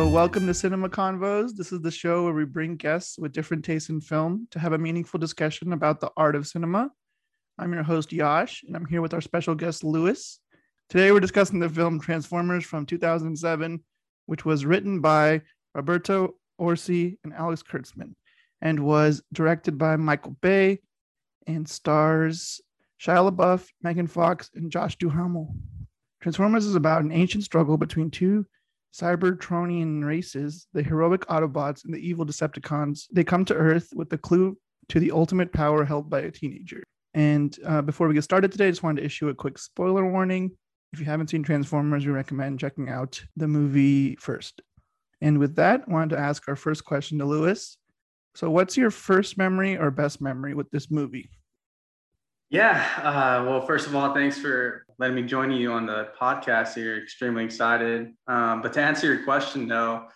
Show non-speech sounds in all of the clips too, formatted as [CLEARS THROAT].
Welcome to Cinema Convos. This is the show where we bring guests with different tastes in film to have a meaningful discussion about the art of cinema. I'm your host, Yash, and I'm here with our special guest, Lewis. Today, we're discussing the film Transformers from 2007, which was written by Roberto Orci and Alex Kurtzman and was directed by Michael Bay and stars Shia LaBeouf, Megan Fox, and Josh Duhamel. Transformers is about an ancient struggle between two Cybertronian races, the heroic Autobots and the evil Decepticons. They come to Earth with the clue to the ultimate power held by a teenager. And uh, before we get started today, I just wanted to issue a quick spoiler warning. If you haven't seen Transformers, we recommend checking out the movie first. And with that, I wanted to ask our first question to Lewis. So, what's your first memory or best memory with this movie? Yeah. Uh, well, first of all, thanks for letting me join you on the podcast here. Extremely excited. Um, but to answer your question, though,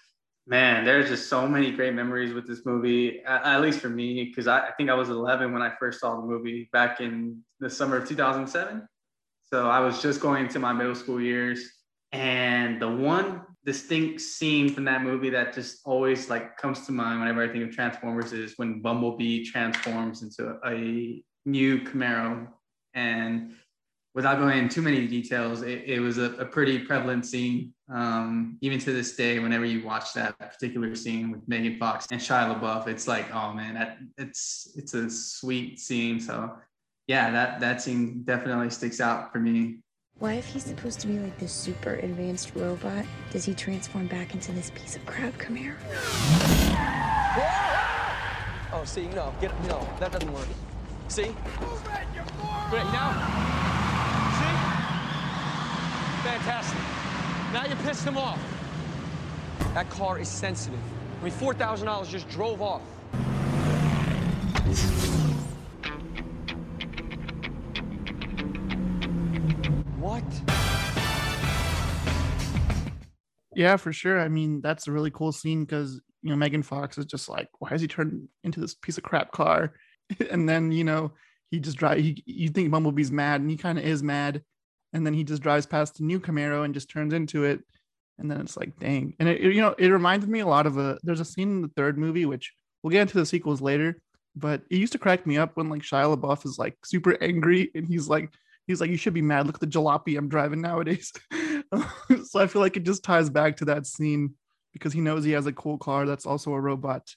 man, there's just so many great memories with this movie, at, at least for me, because I, I, think I was 11 when I first saw the movie back in the summer of 2007. So I was just going into my middle school years. And the one distinct scene from that movie that just always like comes to mind whenever I think of Transformers is when Bumblebee transforms into a new Camaro. And without going into too many details, it, it was a, a, pretty prevalent scene. Um, even to this day, whenever you watch that particular scene with Megan Fox and Shia LaBeouf, it's like, oh man, that it's it's a sweet scene. So yeah, that that scene definitely sticks out for me. Why, if he's supposed to be like this super advanced robot, does he transform back into this piece of crap Camaro? Oh, see, no, get no, that doesn't work. See? Move it, you Great, now. See? Fantastic. Now you pissed him off. That car is sensitive. I mean, $4,000 just drove off. What? Yeah, for sure. I mean, that's a really cool scene because you know Megan Fox is just like, why has he turned into this piece of crap car? [LAUGHS] and then you know he just drive. He, you think Bumblebee's mad, and he kind of is mad, and then he just drives past the new Camaro and just turns into it, and then it's like, dang. And it, it you know it reminded me a lot of a. There's a scene in the third movie which we'll get into the sequels later, but it used to crack me up when like Shia LaBeouf is like super angry and he's like he's like you should be mad. Look at the jalopy I'm driving nowadays. [LAUGHS] so I feel like it just ties back to that scene because he knows he has a cool car that's also a robot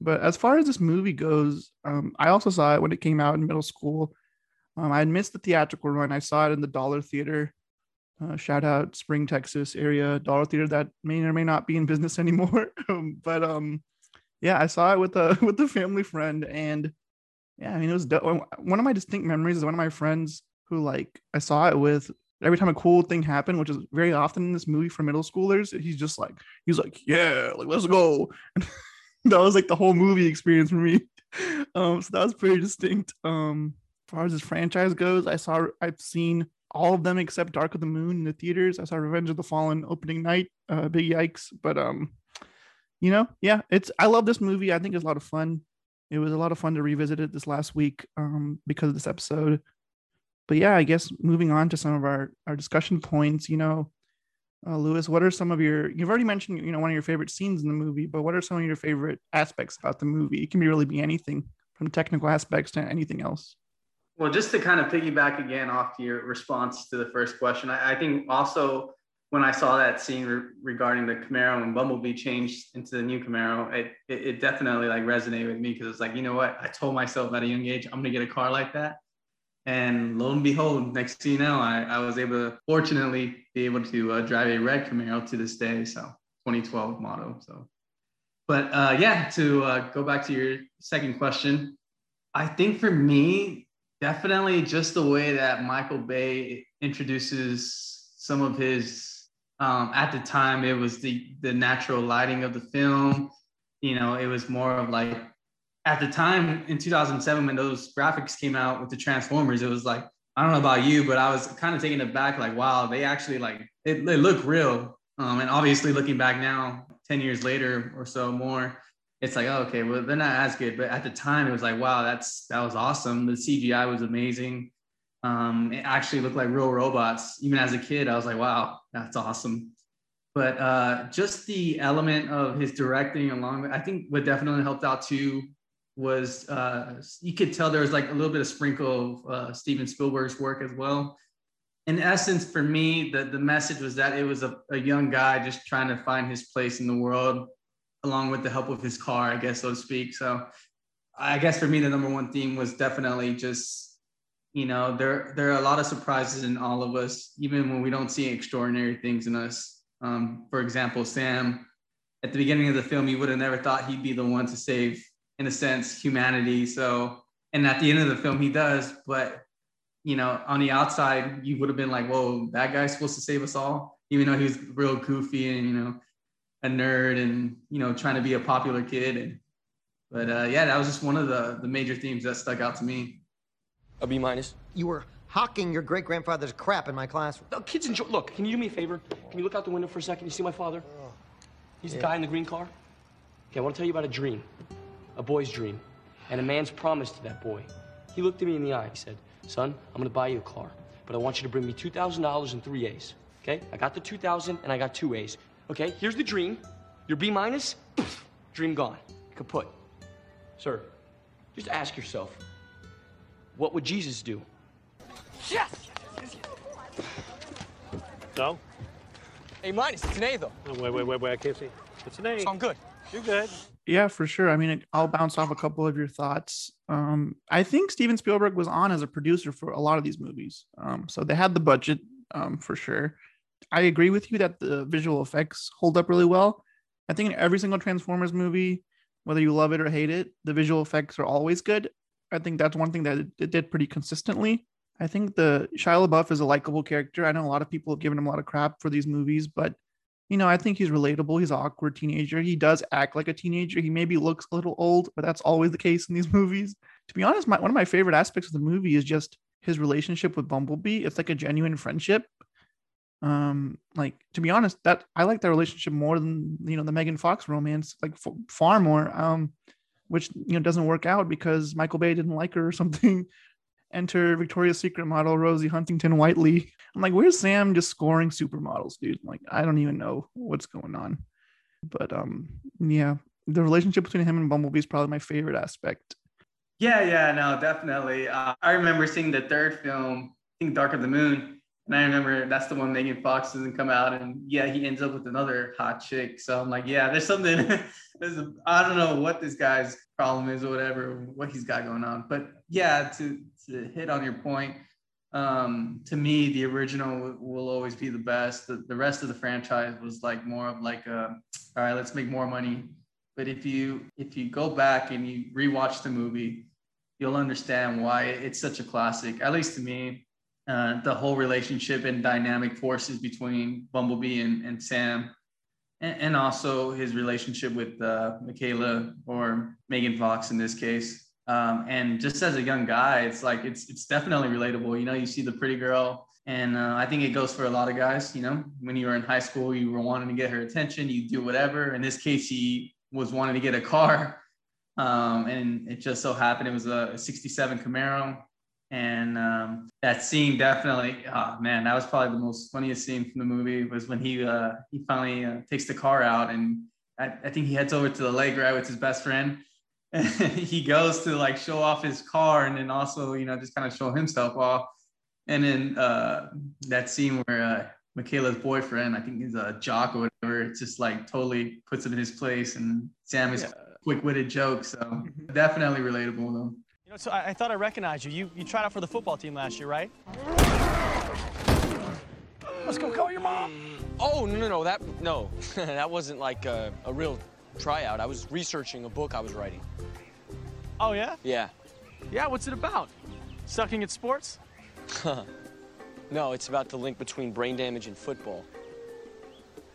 but as far as this movie goes, um, I also saw it when it came out in middle school. Um, I had missed the theatrical run. I saw it in the Dollar Theater. Uh, shout out Spring, Texas area Dollar Theater that may or may not be in business [LAUGHS] anymore. Um, but um, yeah, I saw it with a [LAUGHS] with a family friend, and yeah, I mean it was one of my distinct memories is one of my friends who like I saw it with. Every time a cool thing happened, which is very often in this movie for middle schoolers, he's just like he's like yeah, like let's go. [LAUGHS] [LAUGHS] that was like the whole movie experience for me. Um, so that was pretty distinct. Um, as far as this franchise goes, I saw I've seen all of them except Dark of the Moon in the theaters. I saw Revenge of the Fallen opening night. Uh, big yikes! But um, you know, yeah, it's I love this movie. I think it's a lot of fun. It was a lot of fun to revisit it this last week um, because of this episode. But yeah, I guess moving on to some of our our discussion points. You know, uh, Lewis, what are some of your? You've already mentioned, you know, one of your favorite scenes in the movie, but what are some of your favorite aspects about the movie? It can be really be anything from technical aspects to anything else. Well, just to kind of piggyback again off your response to the first question, I, I think also when I saw that scene re- regarding the Camaro and Bumblebee changed into the new Camaro, it, it, it definitely like resonated with me because it's like, you know what? I told myself at a young age, I'm gonna get a car like that. And lo and behold, next thing you know, I, I was able to fortunately be able to uh, drive a red Camaro to this day. So 2012 model. So, but uh, yeah, to uh, go back to your second question, I think for me, definitely just the way that Michael Bay introduces some of his. Um, at the time, it was the the natural lighting of the film. You know, it was more of like at the time in 2007 when those graphics came out with the Transformers, it was like I don't know about you, but I was kind of taken aback. Like, wow, they actually like it, they look real. Um, and obviously, looking back now, 10 years later or so more, it's like, oh, okay, well, they're not as good. But at the time, it was like, wow, that's that was awesome. The CGI was amazing. Um, it actually looked like real robots. Even as a kid, I was like, wow, that's awesome. but uh, just the element of his directing along, I think what definitely helped out too was uh, you could tell there was like a little bit of sprinkle of uh, Steven Spielberg's work as well. In essence, for me, the, the message was that it was a, a young guy just trying to find his place in the world, along with the help of his car, I guess, so to speak. So I guess for me, the number one theme was definitely just, you know, there, there are a lot of surprises in all of us, even when we don't see extraordinary things in us. Um, for example, Sam, at the beginning of the film, you would have never thought he'd be the one to save in a sense, humanity. So, and at the end of the film, he does. But, you know, on the outside, you would have been like, whoa, that guy's supposed to save us all, even though he was real goofy and, you know, a nerd and, you know, trying to be a popular kid. And, but uh, yeah, that was just one of the, the major themes that stuck out to me. A B minus. You were hawking your great grandfather's crap in my classroom. No, kids enjoy. Look, can you do me a favor? Can you look out the window for a second? You see my father? He's the guy in the green car. Okay, I want to tell you about a dream a boy's dream, and a man's promise to that boy. He looked at me in the eye. He said, Son, I'm gonna buy you a car, but I want you to bring me $2,000 and three A's. Okay? I got the 2,000 and I got two A's. Okay, here's the dream. Your B minus, dream gone. Kaput. Sir, just ask yourself, what would Jesus do? Yes! No? A minus, it's an A though. Oh, wait, wait, wait, wait. I can't see. It's an A. So I'm good. You're good. Yeah, for sure. I mean, I'll bounce off a couple of your thoughts. Um, I think Steven Spielberg was on as a producer for a lot of these movies. Um, so they had the budget um, for sure. I agree with you that the visual effects hold up really well. I think in every single Transformers movie, whether you love it or hate it, the visual effects are always good. I think that's one thing that it, did pretty consistently. I think the Shia LaBeouf is a likable character. I know a lot of people have given him a lot of crap for these movies, but you know, I think he's relatable. He's an awkward teenager. He does act like a teenager. He maybe looks a little old, but that's always the case in these [LAUGHS] movies. To be honest, my, one of my favorite aspects of the movie is just his relationship with Bumblebee. It's like a genuine friendship. Um, like to be honest, that I like that relationship more than you know the Megan Fox romance, like f- far more. Um, which you know doesn't work out because Michael Bay didn't like her or [LAUGHS] something, enter Victoria's Secret model Rosie Huntington Whiteley. I'm like, where's Sam just scoring supermodels, dude? Like, I don't even know what's going on. But um, yeah, the relationship between him and Bumblebee is probably my favorite aspect. Yeah, yeah, no, definitely. Uh, I remember seeing the third film, I think Dark of the Moon, and I remember that's the one Megan Fox doesn't come out, and yeah, he ends up with another hot chick. So I'm like, yeah, there's something. [LAUGHS] there's a, I don't know what this guy's problem is or whatever, what he's got going on. But yeah, to to hit on your point, um, to me, the original will always be the best. The, the rest of the franchise was like more of like, a, all right, let's make more money. But if you if you go back and you rewatch the movie, you'll understand why it's such a classic. At least to me, uh, the whole relationship and dynamic forces between Bumblebee and, and Sam, and, and also his relationship with uh, Mikaela or Megan Fox in this case. Um, and just as a young guy, it's like it's it's definitely relatable. You know, you see the pretty girl, and uh, I think it goes for a lot of guys. You know, when you were in high school, you were wanting to get her attention, you do whatever. In this case, he was wanting to get a car, um, and it just so happened it was a 67 Camaro and um, that scene definitely, oh man, that was probably the most funniest scene from the movie was when he uh, he finally uh, takes the car out and I, I, think he heads over to the lake right with his best friend. And [LAUGHS] he goes to like show off his car and then also you know just kind of show himself off. And then uh, that scene where uh, Mikaela's boyfriend, I think he's a jock or whatever, it's just like totally puts him in his place. And Sam is yeah. quick-witted joke, so mm-hmm. definitely relatable though. You know, so I, I, thought I recognized you. You you tried out for the football team last year, right? Let's go call your mom. Oh no no no that no [LAUGHS] that wasn't like a, a real tryout. I was researching a book I was writing. Oh yeah? Yeah. Yeah. What's it about? Sucking at sports? [LAUGHS] no, it's about the link between brain damage and football.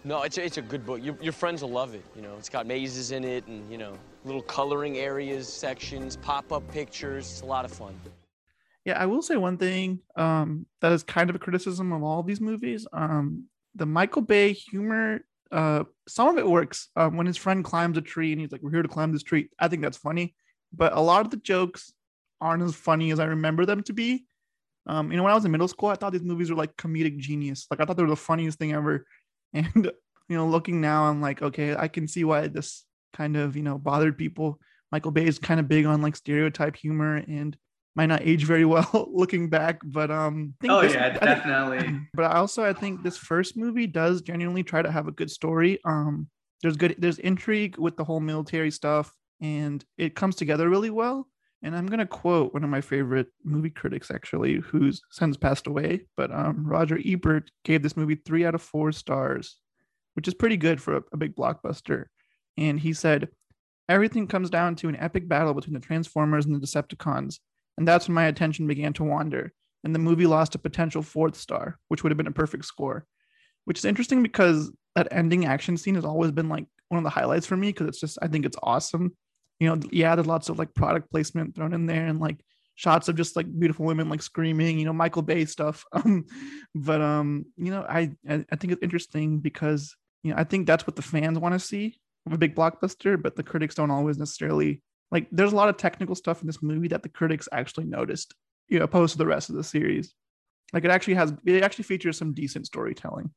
No, it's a, it's a good book. Your, your friends will love it. You know, it's got mazes in it and, you know, little coloring areas, sections, pop-up pictures. It's a lot of fun. Yeah, I will say one thing um, that is kind of a criticism of all of these movies. Um, the Michael Bay humor, uh, some of it works. Um, when his friend climbs a tree and he's like, "We're here to climb this tree," I think that's funny. But a lot of the jokes aren't as funny as I remember them to be. Um, you know, when I was in middle school, I thought these movies were like comedic genius. Like I thought they were the funniest thing ever. [LAUGHS] And you know, looking now, I'm like, okay, I can see why this kind of, you know, bothered people. Michael Bay is kind of big on like stereotype humor and might not age very well [LAUGHS] looking back, but um. oh this, yeah, I think- definitely. [CLEARS THROAT] but I also I think this first movie does genuinely try to have a good story. Um, there's good there's intrigue with the whole military stuff, and it comes together really well. And I'm gonna quote one of my favorite movie critics, actually, who's since passed away, but um, Roger Ebert gave this movie three out of four stars, which is pretty good for a, a big blockbuster. And he said, "Everything comes down to an epic battle between the Transformers and the Decepticons, and that's when my attention began to wander." and the movie lost a potential fourth star, which would have been a perfect score. Which is interesting because that ending action scene has always been like one of the highlights for me because it's just I think it's awesome. You know, yeah, there's lots of like product placement thrown in there and like shots of just like beautiful women like screaming, you know, Michael Bay stuff. [LAUGHS] Um, but um, you know, I I, think it's interesting because you know I think that's what the fans want to see of a big blockbuster, but the critics don't always necessarily like. There's a lot of technical stuff in this movie that the critics actually noticed you know, opposed to the rest of the series. Like it actually has, it actually features some decent storytelling.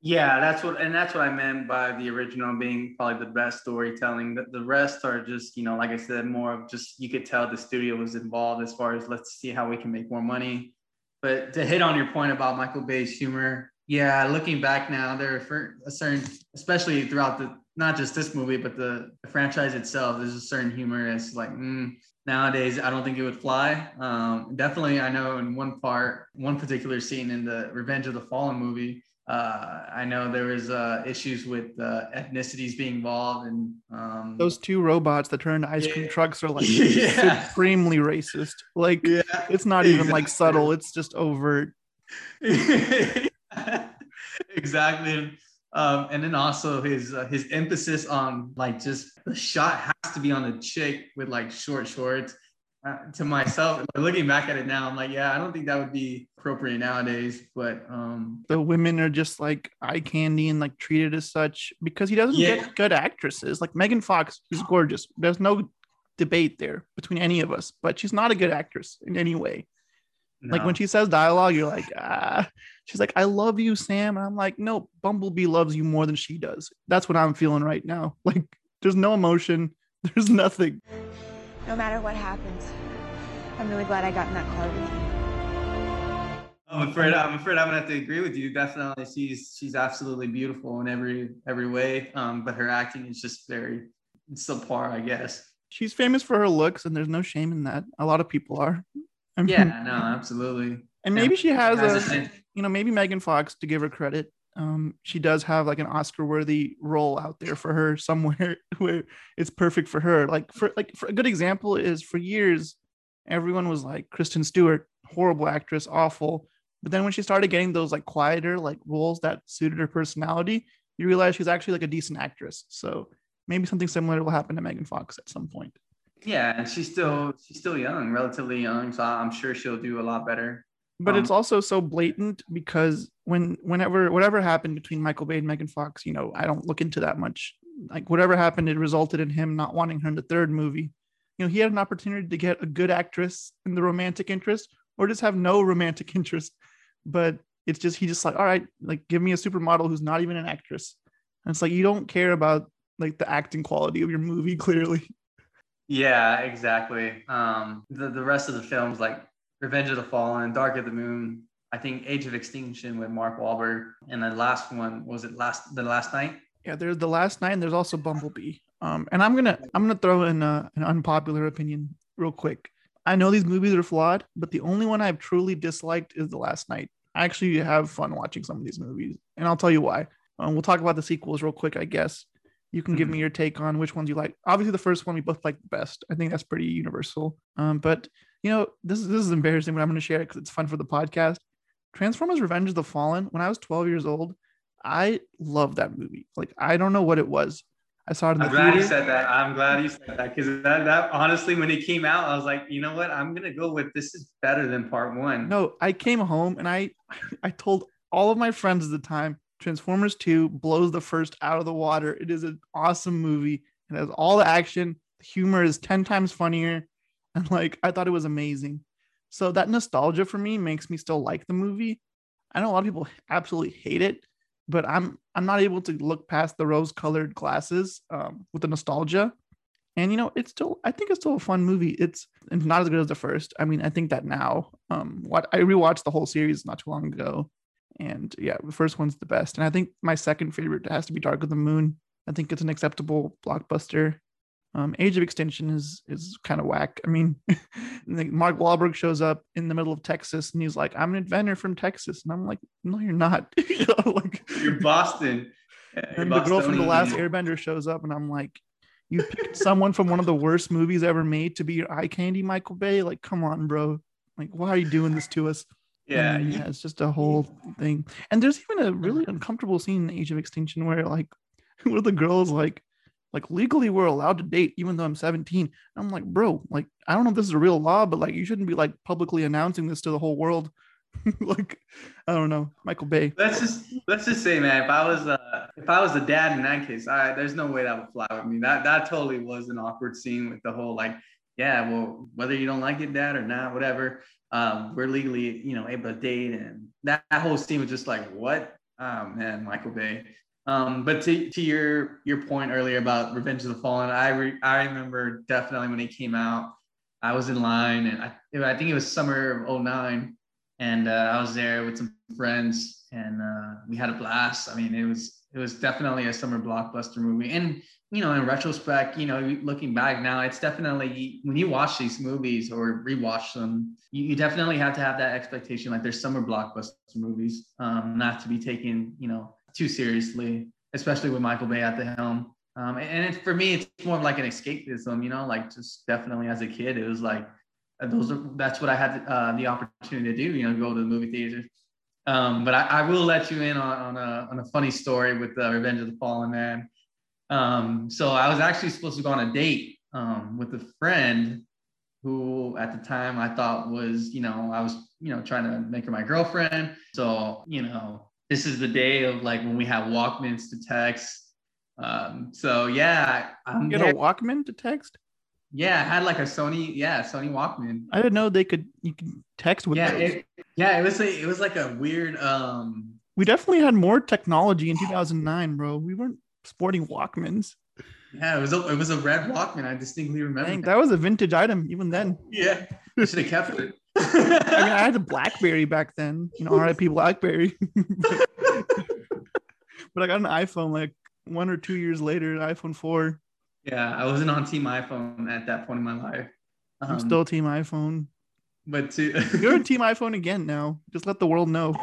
Yeah, that's what, and that's what I meant by the original being probably the best storytelling. That the rest are just, you know, like I said, more of just you could tell the studio was involved as far as let's see how we can make more money. But to hit on your point about Michael Bay's humor, yeah, looking back now, there are a certain, especially throughout the not just this movie, but the, the franchise itself, there's a certain humor. It's like mm, nowadays, I don't think it would fly. Um, definitely, I know in one part, one particular scene in the Revenge of the Fallen movie, uh, I know there was uh, issues with uh, ethnicities being involved, and um, Those two robots that turn into ice cream Yeah. trucks are like [LAUGHS] Yeah. supremely racist. Like yeah, it's not even like subtle; it's just overt. [LAUGHS] exactly. Um, and then also his uh, his emphasis on like just the shot has to be on a chick with like short shorts. Uh, to myself, looking back at it now, I'm like, yeah, I don't think that would be appropriate nowadays. But um, The women are just like eye candy and like treated as such because he doesn't Yeah. get good actresses. Like Megan Fox is gorgeous. There's no debate there between any of us, but she's not a good actress in any way. Like when she says dialogue, you're like, ah. She's like, I love you, Sam. And I'm like, no, Bumblebee loves you more than she does. That's what I'm feeling right now. [LAUGHS] Like, there's no emotion. [LAUGHS] There's nothing. No matter what happens, I'm really glad I got in that car with you. I'm afraid I'm afraid I'm gonna have to agree with you. Definitely, she's she's absolutely beautiful in every every way. Um, but her acting is just very subpar, I guess. She's famous for her looks, and there's no shame in that. A lot of people are. I mean, Yeah, no, absolutely. And maybe she has Has a, a- you know, maybe Megan Fox, to give her credit, um, she does have like an Oscar-worthy role out there for her [LAUGHS] somewhere where it's perfect for her. Like for like for a good example is for years, everyone was like Kristen Stewart, horrible actress, awful. But then when she started getting those like quieter like roles that suited her personality, you realize she's actually like a decent actress. So maybe something similar will happen to Megan Fox at some point. Yeah, and she's still she's still young, relatively young, so I'm sure she'll do a lot better. But Um, it's also so blatant because when whenever whatever happened between Michael Bay and Megan Fox, you know, I don't look into that much. Like whatever happened, it resulted in him not wanting her in the third movie. You know, he had an opportunity to get a good actress in the romantic interest, or just have no romantic [LAUGHS] interest. But it's just he just like, all right, like give me a supermodel who's not even an actress. And it's like you don't care about like the acting quality of your movie, [LAUGHS] clearly. Yeah, exactly. Um, the the rest of the films like Revenge of the Fallen, Dark of the Moon, I think Age of Extinction with Mark Wahlberg, and the last one was it last the last Knight. Yeah, there's the last Knight, and there's also Bumblebee. Um, and I'm gonna I'm gonna throw in uh, an unpopular opinion real quick. I know these movies are flawed, but the only one I've truly disliked is the last Knight. I actually have fun watching some of these movies, and I'll tell you why. Um, we'll talk about the sequels real quick, I guess. You can give me your take on which ones you like. Obviously, the first one we both like the best. I think that's pretty universal. Um, but you know, this is this is embarrassing, but I'm going to share it because it's fun for the podcast. Transformers: Revenge of the Fallen. When I was 12 years old, I loved that movie. Like I don't know what it was. I saw it in the I'm glad you said that. I'm glad you said that because that, that honestly, when it came out, I was like, you know what? I'm gonna go with this is better than part one. No, I came home and I [LAUGHS] I told all of my friends at the time Transformers 2 blows the first out of the water. It is an awesome movie. It has all the action. The humor is 10 times funnier. And [LAUGHS] like I thought it was amazing. So that nostalgia for me makes me still like the movie. I know a lot of people absolutely hate it, but I'm I'm not able to look past the rose-colored glasses um, with the nostalgia. And you know, it's still I think it's still a fun movie. It's it's not as good as the first. I mean, I think that now. Um, what I rewatched the whole series not too long ago, and yeah, the first one's the best. And I think my second favorite has to be Dark of the Moon. I think it's an acceptable blockbuster. Um, Age of Extinction is is kind of whack. I mean, [LAUGHS] Mark Wahlberg shows up in the middle of Texas and he's like, "I'm an inventor from Texas," and I'm like, "No, you're not." [LAUGHS] you know, like You're Boston. And the girl from the Last Airbender shows up, and I'm like, "You picked someone from one of the worst movies ever made to be your eye candy, Michael Bay? Like, come on, bro! Like, why are you doing this to us?" Yeah, then, yeah, it's just a whole thing. And there's even a really uncomfortable scene in Age of Extinction where like [LAUGHS] one of the girls like like legally we're allowed to date even though I'm 17. I'm like, bro, like I don't know if this is a real law, but like you shouldn't be like publicly announcing this to the whole world. [LAUGHS] like, I don't know, Michael Bay. Let's just let's just say, man, if I was uh if I was the dad in that case, I there's no way that would fly with me. That that totally was an awkward scene with the whole like, yeah, well, whether you don't like it, dad, or not, whatever, um, we're legally, you know, able to date, and that, that whole scene was just like, what? Oh man, Michael Bay. Um, but to, to your your point earlier about Revenge of the Fallen, I re, I remember definitely when it came out, I was in line, and I I think it was summer of 09 and uh, I was there with some friends, and uh, we had a blast. I mean, it was it was definitely a summer blockbuster movie. And you know, in retrospect, you know, looking back now, it's definitely when you watch these movies or rewatch them, you, you definitely have to have that expectation, like there's summer blockbuster movies, um, not to be taken, you know, too seriously, especially with Michael Bay at the helm. Um, and it, for me, it's more of like an escapism, you know, like just definitely as a kid, it was like uh, those are that's what I had uh, the opportunity to do, you know, go to the movie theater. Um, but I, I will let you in on, on, a, on a funny story with uh, Revenge of the Fallen Man. Um, so I was actually supposed to go on a date um, with a friend who at the time I thought was, you know, I was, you know, trying to make her my girlfriend. So, you know, this is the day of like when we have Walkmans to text. Um, so yeah, I'm You there. get a Walkman to text? yeah, I had like a Sony, yeah, Sony Walkman. I didn't know they could you can text with yeah it, yeah it was a, it was like a weird um we definitely had more technology in 2009, bro. We weren't sporting Walkmans. yeah it was a, it was a red walkman i distinctly remember Dang, that. that was a vintage item even then. [LAUGHS] yeah i should have kept it I mean, I had a BlackBerry back then, you know, RIP BlackBerry. but, [LAUGHS] but I got an iPhone like one or two years later, iPhone 4. yeah i wasn't on team iphone at that point in my life I'm Um, still Team iPhone. but to [LAUGHS] You're a Team iPhone again now. Just let the world know.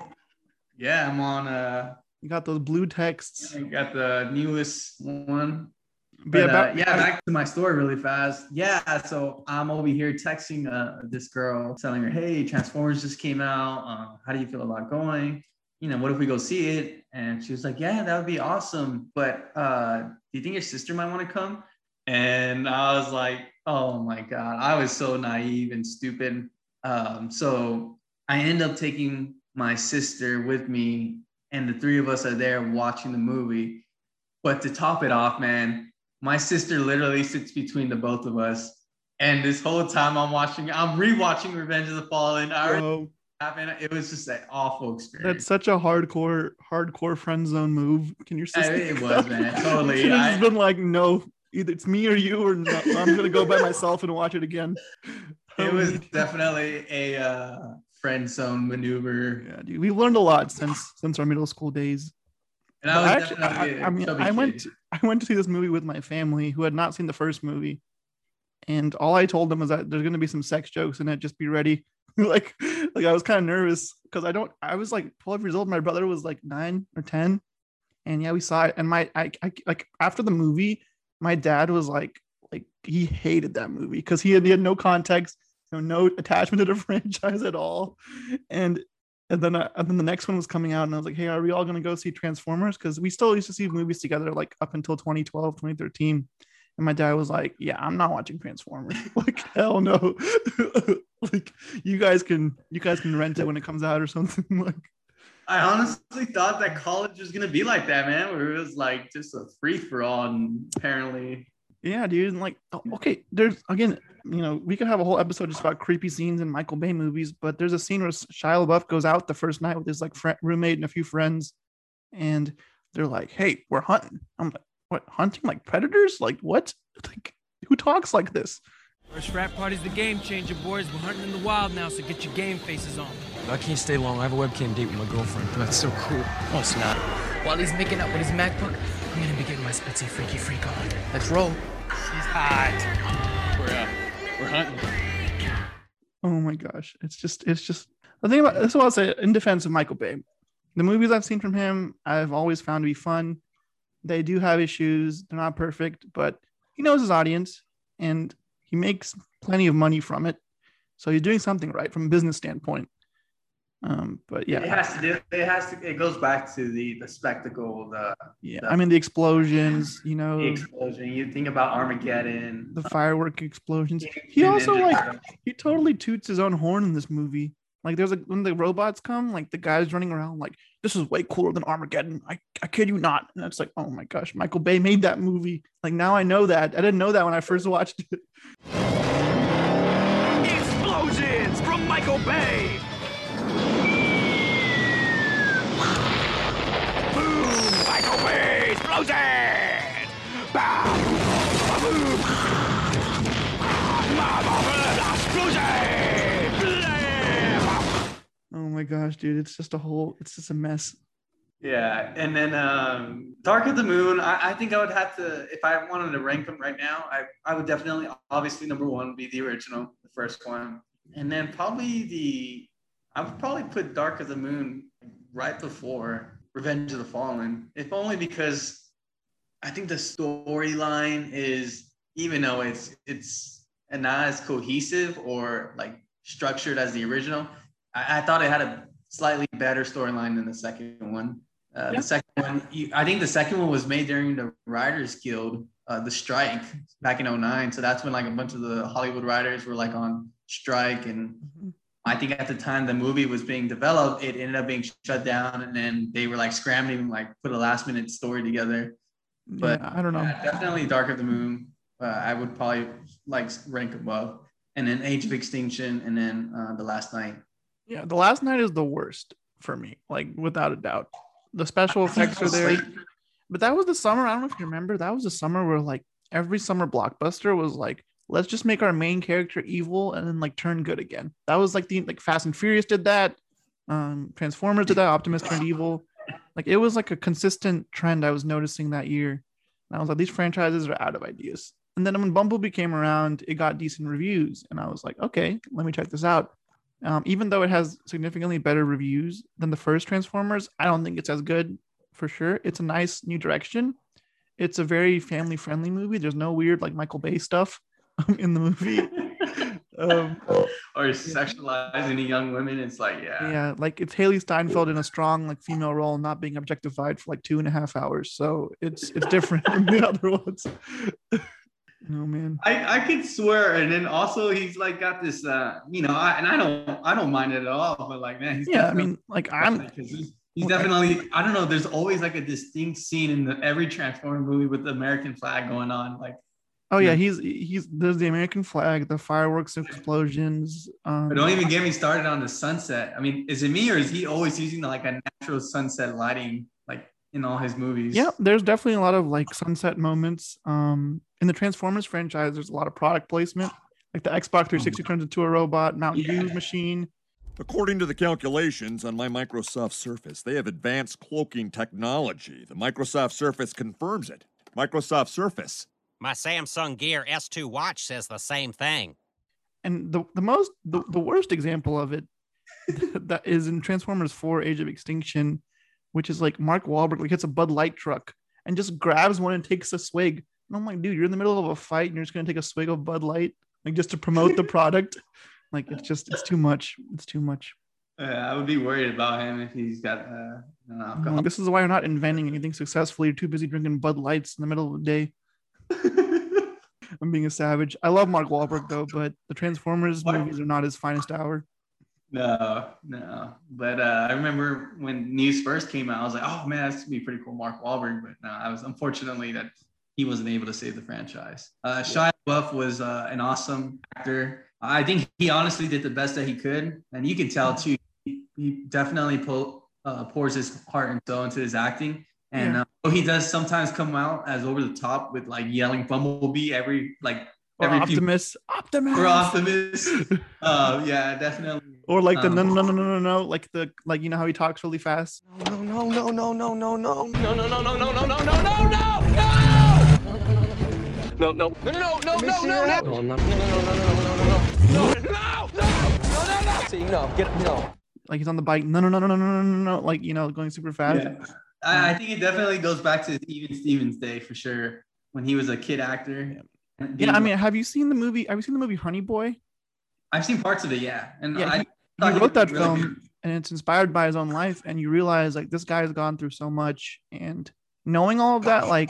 yeah i'm on uh You got those blue texts. i got the newest one But yeah, uh, back- yeah, back to my story really fast. Yeah, so I'm over here texting uh, this girl, telling her, "Hey, Transformers just came out. Uh, how do you feel about going? You know, what if we go see it?" And she was like, "Yeah, that would be awesome. But uh, do you think your sister might want to come?" And I was like, "Oh my god, I was so naive and stupid." Um, so I end up taking my sister with me, and the three of us are there watching the movie. But to top it off, man, my sister literally sits between the both of us. And this whole time I'm watching, I'm rewatching Revenge of the Fallen. I already happened. It was just an awful experience. that's such a hardcore, hardcore friend zone move. Can your sister? it [LAUGHS] was, man, totally. I- been like, no, either it's me or you, or no, I'm gonna go by myself and watch it again. [LAUGHS] it was [LAUGHS] definitely a uh, friend zone maneuver. Yeah, dude, we learned a lot since since our middle school days. And I was actually, I, I mean, I went to, I went to see this movie with my family who had not seen the first movie, and all I told them was that there's going to be some sex jokes in it. Just be ready. [LAUGHS] like, like I was kind of nervous because I don't. I was like 12 years old. My brother was like nine or 10, and yeah, we saw it. And my, I, I like after the movie, my dad was like, like he hated that movie because he had, he had no context, know, no attachment to the [LAUGHS] franchise at all, and and then uh, and then the next one was coming out and i was like hey are we all going to go see transformers? Because we still used to see movies together like up until 2012 2013 and my dad was like yeah i'm not watching transformers. [LAUGHS] Like hell no. [LAUGHS] Like you guys can you guys can rent it when it comes out or something [LAUGHS] like. I honestly thought that college was gonna be like that, man, where it was like just a free for all, and apparently, yeah dude and like okay there's again you know we could have a whole episode just about creepy scenes in michael bay movies but there's a scene where shia labeouf goes out the first night with his like friend, roommate and a few friends and they're like, "Hey, we're hunting." I'm like, "What? Hunting like predators? Like what? [LAUGHS] Like who talks like this?" First frat party's the game changer, boys. We're hunting in the wild now, so get your game faces on. I can't stay long. I have a webcam date with my girlfriend. That's so cool. Oh, it's not. While he's making up with his MacBook, I'm gonna be getting my spitsy freaky freak on. Let's roll. She's hot. We're, uh, we're hunting. Oh my gosh, it's just it's just the thing about this. Is what I'll say in defense of Michael Bay. The movies I've seen from him, I've always found to be fun. They do have issues; they're not perfect, but he knows his audience, and he makes plenty of money from it. So he's doing something right from a business standpoint. Um, but yeah, It has to do. It has to. It goes back to the the spectacle, the yeah. I mean the explosions, you know, the explosion. You think about Armageddon. the firework explosions. Teenage He also like he totally toots his own horn in this movie. Like there's like when the robots come, like the guys running around like this is way cooler than Armageddon. I, I kid you not. And it's like, oh my gosh, Michael Bay made that movie. Like now I know that. I didn't know that when I first watched it. Explosions from Michael Bay! Bay explosions! Boom! Explosion! Oh my gosh, dude, it's just a whole it's just a mess. Yeah, and then um, Dark of the Moon. I, I think I would have to, if I wanted to rank them right now, I, I would definitely, obviously, number one would be the original, the first one, and then probably the, I would probably put Dark of the Moon right before Revenge of the Fallen, if only because I think the storyline is, even though it's it's not as cohesive or like structured as the original, I, I thought it had a slightly better storyline than the second one. Uh, Yeah. The second one, you, I think the second one was made during the Writers Guild, uh, the strike back in 09. So that's when like a bunch of the Hollywood writers were like on strike. And I think at the time the movie was being developed, it ended up being shut down. And then they were like scrambling, like put a last minute story together. But yeah, I don't know. Yeah, definitely Dark of the Moon. Uh, I would probably like rank above. And then Age of Extinction and then uh, The Last Knight. Yeah, the last Knight is the worst for me, like without a doubt. The special effects are there. But that was the summer. I don't know if you remember. That was the summer where like every summer blockbuster was like, let's just make our main character evil and then like turn good again. That was like the like Fast and Furious did that. Um, Transformers did that. Optimus turned evil. Like it was like a consistent trend I was noticing that year. And I was like, these franchises are out of ideas. And then when Bumblebee came around, it got decent reviews, and I was like, okay, let me check this out. Um, even though it has significantly better reviews than the first Transformers, I don't think it's as good for sure. It's a nice new direction. It's a very family friendly movie. There's no weird like Michael Bay stuff [LAUGHS] in the movie. [LAUGHS] um, [LAUGHS] or sexualizing young women. It's like, yeah. yeah, like it's Hailee Steinfeld in a strong like female role, not being objectified for like two and a half hours. So it's it's different [LAUGHS] from the other ones. [LAUGHS] oh man. I, I could swear, and then also he's like got this, uh, you know, I, and I don't, I don't mind it at all. But like, man, he's Yeah, I mean, like I'm he's, he's definitely, I don't know. There's always like a distinct scene in the, every Transformer movie with the American flag going on. Like, Oh yeah, Yeah. he's he's there's the American flag, the fireworks explosions. Um, but don't even get me started on the sunset. I mean, is it me or is he always using like a natural sunset lighting, like in all his movies? yeah, there's definitely a lot of like sunset moments. Um, in the Transformers franchise, there's a lot of product placement. Like the Xbox 360 turns into a robot, Mountain Yeah. Dew machine. According to the calculations on my Microsoft Surface, they have advanced cloaking technology. The Microsoft Surface confirms it. Microsoft Surface. My Samsung Gear S2 watch says the same thing. And the, the most the, the worst example of it [LAUGHS] that is in Transformers 4 Age of Extinction, which is like Mark Wahlberg like hits a Bud Light truck and just grabs one and takes a swig. And I'm like, dude, you're in the middle of a fight and you're just gonna take a swig of Bud Light, like just to promote the [LAUGHS] product. Like it's just it's too much. It's too much. Yeah, I would be worried about him if he's got uh, an alcohol. like, this is why you're not inventing anything successfully. You're too busy drinking Bud Lights in the middle of the day. [LAUGHS] I'm being a savage. I love Mark Wahlberg though, [LAUGHS] but the Transformers What? movies are not his finest hour. No, no. But uh, I remember when news first came out, I was like, oh man, that's gonna be pretty cool, Mark Wahlberg. But no, I was unfortunately that he wasn't able to save the franchise. Uh, Shia LaBeouf was uh, an awesome actor. I think he honestly did the best that he could, and you can tell too. He, he definitely pulled uh, pours his heart and soul into his acting. And uh, he does sometimes come out as over the top with like yelling Bumblebee every like Or every few- Optimus, Optimus, or Optimus. uh, yeah, definitely. or like the Um, no no no no no no like the like you know how he talks really fast. No, no, no, no, no, no, no. No, no, no, no, no, no, no, no, no, no, no! No, no, no, no, no, no, no, no, no. No, I'm not. No, no, no, no, no, no, no, no, no, no, no, no, no, no. See, no, get no. Like he's on the bike. No no no no no no no no. Like you know going super fast. Yeah. I, I think it definitely goes back to even Stevens' day for sure when he was a kid actor. And Yeah, I mean, have you seen the movie? Have you seen the movie Honey Boy? I've seen parts of it, yeah. And Yeah, I he- thought he wrote that really film good. and it's inspired by his own life and you realize like this guy's gone through so much and knowing all of that like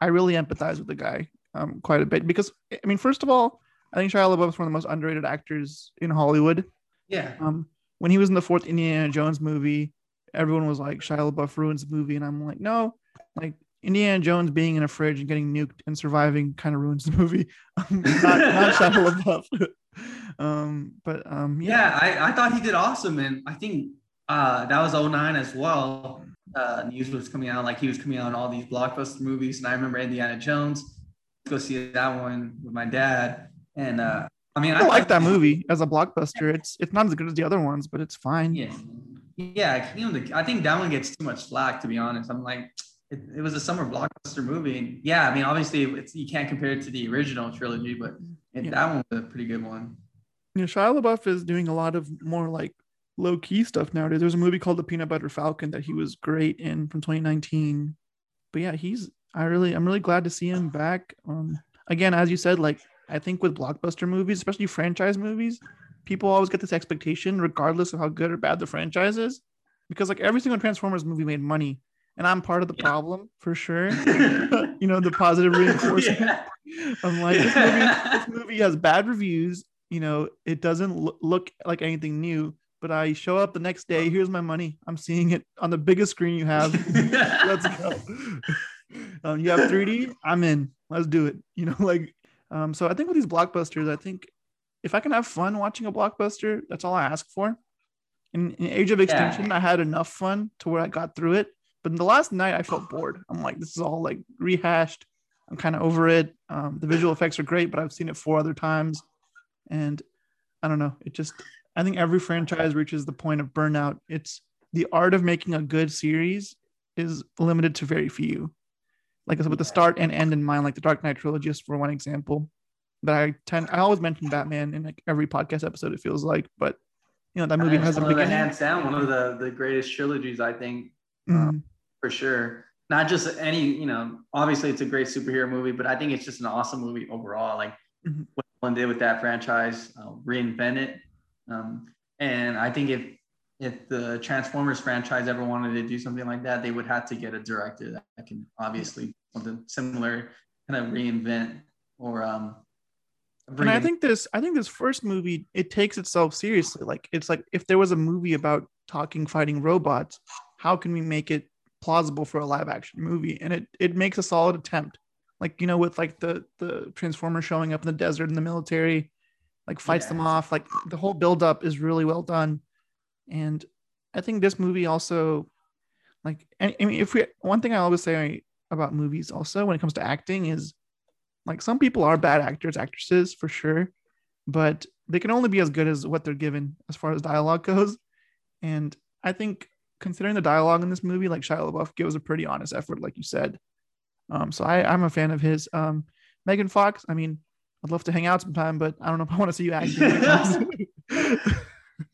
i really empathize with the guy um quite a bit because i mean first of all i think shia labeouf is one of the most underrated actors in hollywood Yeah. um when he was in the fourth indiana jones movie everyone was like shia labeouf ruins the movie and i'm like no like indiana jones being in a fridge and getting nuked and surviving kind of ruins the movie [LAUGHS] Um, not, not shia [LAUGHS] labeouf [LAUGHS] um but um Yeah, I, I thought he did awesome. And I think uh, that was 09 as well. Uh, news was coming out like he was coming out in all these blockbuster movies. And I remember Indiana Jones. Go see that one with my dad. And uh, I mean, I like that movie as a blockbuster. It's it's not as good as the other ones, but it's fine. Yeah. Yeah, Kingdom I think that one gets too much slack, to be honest. I'm like, it, it was a summer blockbuster movie. And yeah, I mean, obviously, it's, you can't compare it to the original trilogy, but it, Yeah. that one was a pretty good one. You know, Shia LaBeouf is doing a lot of more like low key stuff nowadays. There's a movie called The Peanut Butter Falcon that he was great in from 2019. But yeah, he's I really I'm really glad to see him back. Um, again, as you said, like I think with blockbuster movies, especially franchise movies, people always get this expectation, regardless of how good or bad the franchise is, because like every single Transformers movie made money, and I'm part of the problem for sure. [LAUGHS] [LAUGHS] you know, the positive reinforcement. Yeah. I'm like, this movie, [LAUGHS] this movie has bad reviews. You know, it doesn't lo- look like anything new. But I show up the next day. Here's my money. I'm seeing it on the biggest screen you have. Let's go. Um, you have 3D. I'm in. Let's do it. You know, like, um, so I think with these blockbusters, I think if I can have fun watching a blockbuster, that's all I ask for. In, in Age of Extinction, I had enough fun to where I got through it. But in the last Knight, I felt bored. I'm like, this is all like rehashed. I'm kind of over it. Um, the visual effects are great, but I've seen it four other times, and I don't know. It just, I think every franchise reaches the point of burnout. It's the art of making a good series is limited to very few. Like I said, with the start and end in mind, like the Dark Knight trilogy, just for one example. That I tend, I always mention Batman in like every podcast episode. It feels like, but you know that movie has a one the beginning. hands down one of the the greatest trilogies I think Mhm. for sure. Not just any, you know, obviously it's a great superhero movie, but I think it's just an awesome movie overall. Like Mhm. what one did with that franchise, uh, reinvent it. Um, and I think if if the Transformers franchise ever wanted to do something like that, they would have to get a director that can obviously something similar, kind of reinvent or um. And I think this, I think this first movie, it takes itself seriously. Like it's like if there was a movie about talking, fighting robots, how can we make it plausible for a live action movie? And it it makes a solid attempt. Like you know, with like the the Transformer showing up in the desert in the military, like fights them off. Like the whole build up is really well done, and I think this movie also, like, I mean, if we one thing I always say about movies also when it comes to acting is like some people are bad actors, actresses for sure, but they can only be as good as what they're given as far as dialogue goes. And I think considering the dialogue in this movie, like Shia LaBeouf gives a pretty honest effort, like you said. Um, so I, I'm a fan of his. Um, Megan Fox, I mean, I'd love to hang out sometime, but I don't know if I want to see you acting. [LAUGHS]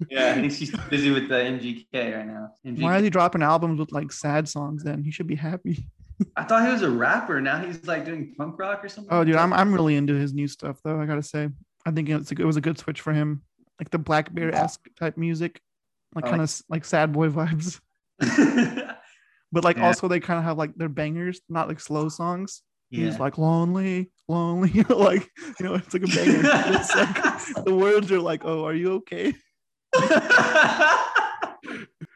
yeah, I think she's busy with the MGK right now. MGK. Why is he dropping albums with like sad songs? Then he should be happy. I thought he was a rapper. Now he's like doing punk rock or something. Oh, dude, I'm I'm really into his new stuff though. I gotta say, I think it's a, it was a good switch for him, like the Blackbear esque type music, like kind of like sad boy vibes. [LAUGHS] but like Yeah. also they kind of have like their bangers, not like slow songs. He's like lonely, lonely, [LAUGHS] like you know, it's like a banger. it's like the [LAUGHS] words are like, oh, are you okay?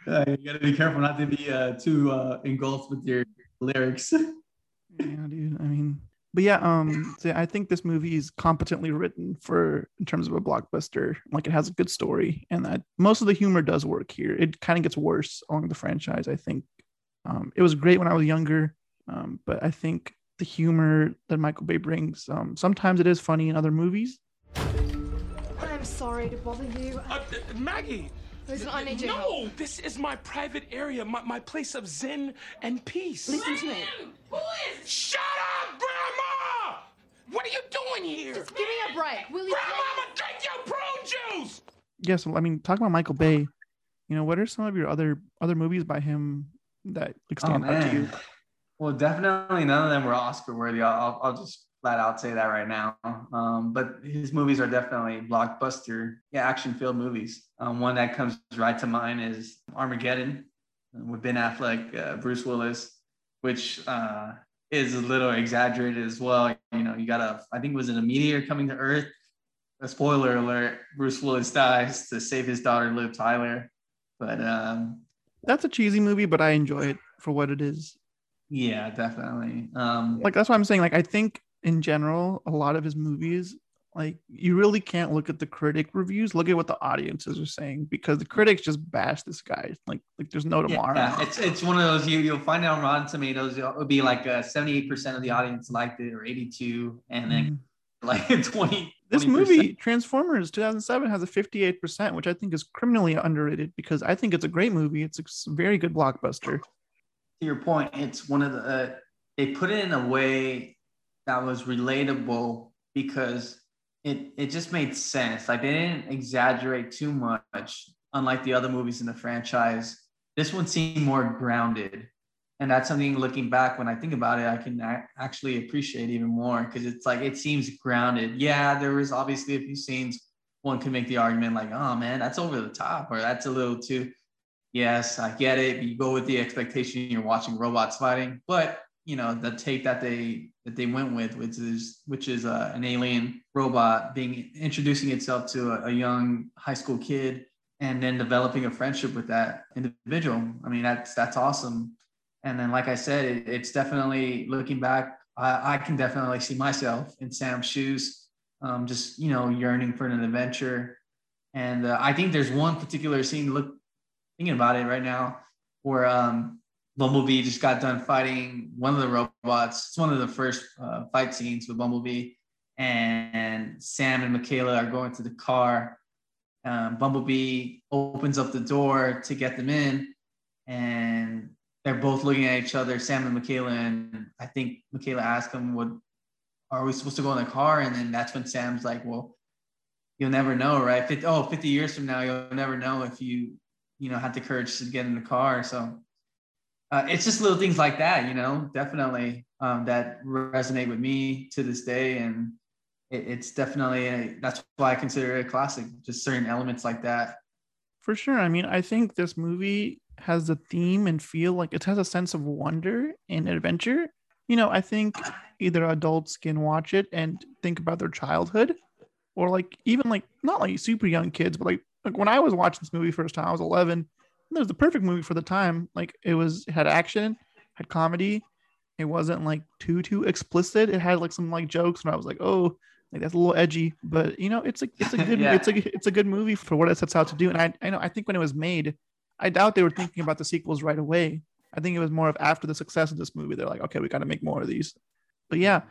Uh, you gotta be careful not to be uh, too uh, engulfed with your lyrics. Yeah, dude. I mean, but yeah, um, so I think this movie is competently written for in terms of a blockbuster. Like it has a good story, and that most of the humor does work here. It kind of gets worse along the franchise. I think um, it was great when I was younger, um, but I think the humor that Michael Bay brings, um, sometimes it is funny in other movies. I'm sorry to bother you. Uh, Maggie! Listen, I need your no, help. this is my private area, my, my place of zen and peace. Listen to me. Who is? Shut up, Grandma! What are you doing here? Just give me a break, will you? Grandmama, drink your prune juice! Yes, I mean, talking about Michael Bay, you know, what are some of your other other movies by him that like stand oh, out to you? Well, definitely none of them were Oscar worthy. I'll, I'll just flat out say that right now. Um, but his movies are definitely blockbuster, yeah, action filled movies. Um, one that comes right to mind is Armageddon with Ben Affleck, uh, Bruce Willis, which uh, is a little exaggerated as well. You know, you got a, I think it was it a meteor coming to Earth. A spoiler alert: Bruce Willis dies to save his daughter, Liv Tyler. But um, That's a cheesy movie, but I enjoy it for what it is. yeah, definitely. Um, Like that's what I'm saying. Like I think in general, a lot of his movies, like you really can't look at the critic reviews. Look at what the audiences are saying because the critics just bash this guy. Like like there's no tomorrow. Yeah, it's it's one of those you you'll find it on Rotten Tomatoes. It would be like seventy eight percent of the audience liked it, or eighty two, and then like [LAUGHS] twenty. this 20%. movie transformers 2007 has a 58% which i think is criminally underrated because i think it's a great movie it's a very good blockbuster to your point, it's one of the uh, they put it in a way that was relatable because it it just made sense. Like they didn't exaggerate too much, unlike the other movies in the franchise. This one seemed more grounded, and that's something looking back when I think about it, I can actually appreciate even more because it's like it seems grounded. Yeah, there was obviously a few scenes. One could make the argument like, "Oh man, that's over the top," or "That's a little too." yes, I get it. You go with the expectation you're watching robots fighting, but you know the take that they that they went with, which is which is uh, an alien robot being introducing itself to a, a young high school kid, and then developing a friendship with that individual. I mean, that's that's awesome. And then, like I said, it, it's definitely looking back. I, I can definitely see myself in Sam's shoes, um, just you know, yearning for an adventure. And uh, I think there's one particular scene. Look, thinking about it right now, where um, Bumblebee just got done fighting one of the robots. It's one of the first uh, fight scenes with Bumblebee, and Sam and Michaela are going to the car. Um, Bumblebee opens up the door to get them in, and they're both looking at each other, Sam and Michaela. And I think Michaela asked him, "What are we supposed to go in the car?" And then that's when Sam's like, "Well, you'll never know, right? 50, oh, 50 years from now, you'll never know if you, you know, had the courage to get in the car. So uh, it's just little things like that, you know, definitely um, that resonate with me to this day. And it, it's definitely, a, that's why I consider it a classic, just certain elements like that. for sure i mean i think this movie has the theme and feel like it has a sense of wonder and adventure you know i think either adults can watch it and think about their childhood or like even like not like super young kids but like like when i was watching this movie first time i was 11 it was the perfect movie for the time. Like it was it had action had comedy. It wasn't like too too explicit. It had like some like jokes and i was like oh like that's a little edgy. But you know it's a it's a [LAUGHS] good Yeah. it's a it's a good movie for what it sets out to do. And i i know i think when it was made i doubt they were thinking about the sequels right away. I think it was more of after the success of this movie they're like okay we got to make more of these. But yeah.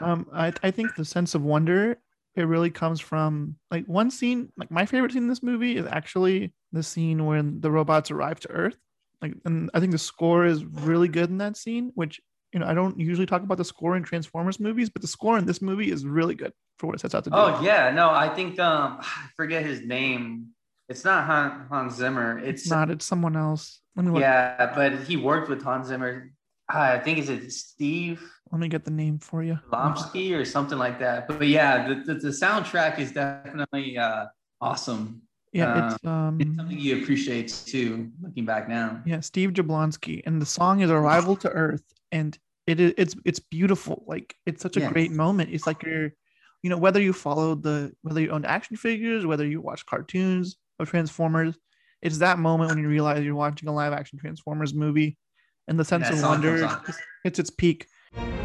um i i think the sense of wonder it really comes from like one scene like my favorite scene in this movie is actually the scene when the robots arrive to earth. Like and i think the score is really good in that scene which you know i don't usually talk about the score in transformers movies but the score in this movie is really good for what it sets out to do. Oh yeah, no, I think um, [SIGHS] I forget his name. It's not Han, Hans Zimmer. It's, it's not. It's someone else. Let me look. Yeah, but he worked with Hans Zimmer. I think is it Steve let me get the name for you Lomsky or something like that. But, but yeah, the, the, the soundtrack is definitely uh, awesome. yeah it's Uh, um it's something you appreciate too, looking back now. Yeah, Steve Jablonsky, and the song is "Arrival to Earth," and it is it's it's beautiful. Like it's such a Yes. great moment. It's like you're, you know, whether you follow the whether you owned action figures, whether you watch cartoons of Transformers, it's that moment when you realize you're watching a live action Transformers movie, and the sense that of wonder, on. it's, it's its peak. Ah,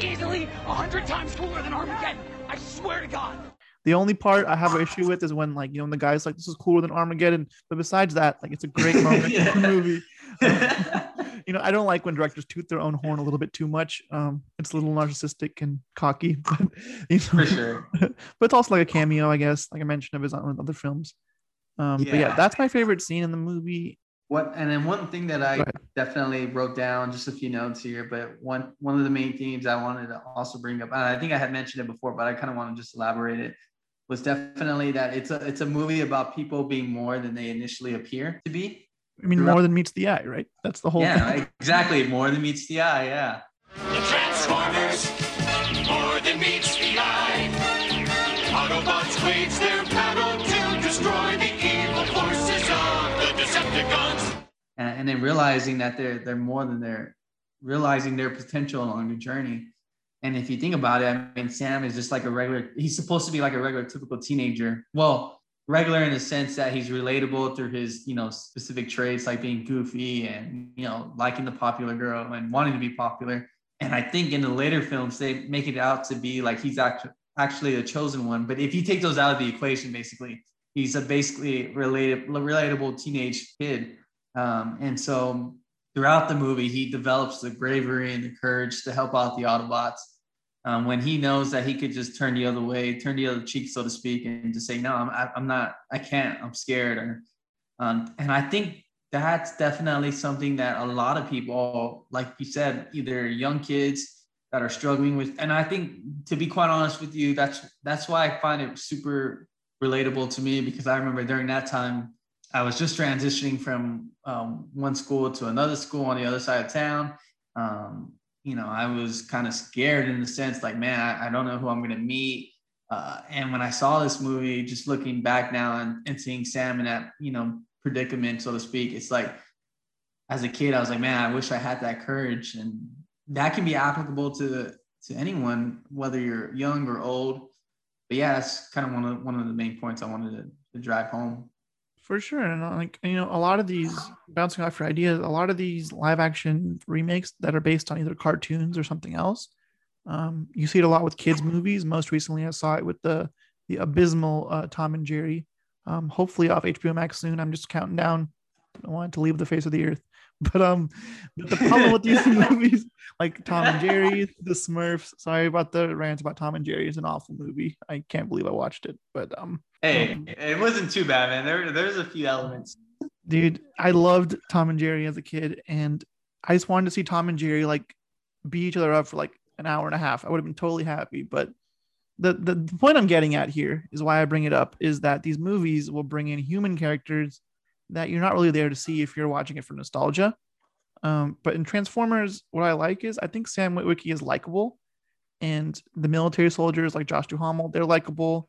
easily a hundred times cooler than Armageddon. I swear to God. The only part I have an issue with is when, like, you know, the guy's like, "This is cooler than Armageddon," but besides that, like, it's a great [LAUGHS] movie. [LAUGHS] you know, I don't like when directors toot their own horn a little bit too much. Um, it's a little narcissistic and cocky, [LAUGHS] but you know, For sure. [LAUGHS] but it's also like a cameo, I guess, like I mentioned of his own other films. Um, but yeah, Yeah. that's my favorite scene in the movie. What and then one thing that I definitely wrote down, just a few notes here, but one one of the main themes I wanted to also bring up, and I think I had mentioned it before, but I kind of want to just elaborate it, was definitely that it's a it's a movie about people being more than they initially appear to be. I mean, more than meets the eye, right? That's the whole yeah, thing. exactly. More than meets the eye. Yeah. The Transformers, more than meets the eye. Autobots wage their battle to destroy the evil forces of the Decepticons. and, and then realizing that they're they're more than they're realizing their potential along the journey. And if you think about it, I mean, Sam is just like a regular. He's supposed to be like a regular, typical teenager. Well, regular in the sense that he's relatable through his, you know, specific traits like being goofy and you know liking the popular girl and wanting to be popular. And I think in the later films they make it out to be like he's actually actually the chosen one. But if you take those out of the equation, basically, he's a basically related relatable teenage kid. Um, and so throughout the movie, he develops the bravery and the courage to help out the Autobots. Um, when he knows that he could just turn the other way, turn the other cheek, so to speak, and just say, "No, I'm, I'm not. I can't. I'm scared." Or, um, and I think that's definitely something that a lot of people, like you said, either young kids that are struggling with, and I think, to be quite honest with you, that's that's why I find it super relatable to me because I remember during that time I was just transitioning from um, one school to another school on the other side of town. Um, you know, I was kind of scared in the sense like, man, I, I don't know who I'm going to meet. Uh, and when I saw this movie, just looking back now and, and seeing Sam in that, you know, predicament, so to speak, it's like, as a kid, I was like, man, I wish I had that courage. And that can be applicable to, to anyone, whether you're young or old. But yeah, that's kind of one of, one of the main points I wanted to, to drive home. For sure. And uh, like, you know, a lot of these bouncing off your ideas, a lot of these live action remakes that are based on either cartoons or something else. Um, you see it a lot with kids' movies. Most recently, I saw it with the the abysmal uh, Tom and Jerry. Um, hopefully off HBO Max soon. I'm just counting down. I want to leave the face of the earth. [LAUGHS] But um, but the problem with these [LAUGHS] movies, like Tom and Jerry, The Smurfs. Sorry about the rant about Tom and Jerry. is an awful movie. I can't believe I watched it. But um, Hey, it wasn't too bad, man. There, there's a few elements. dude i loved tom and jerry as a kid and i just wanted to see tom and jerry like beat each other up for like an hour and a half i would have been totally happy but the, the the point i'm getting at here is why i bring it up is that these movies will bring in human characters that you're not really there to see if you're watching it for nostalgia um, but in transformers what i like is i think sam witwicky is likable and the military soldiers like josh duhamel they're likable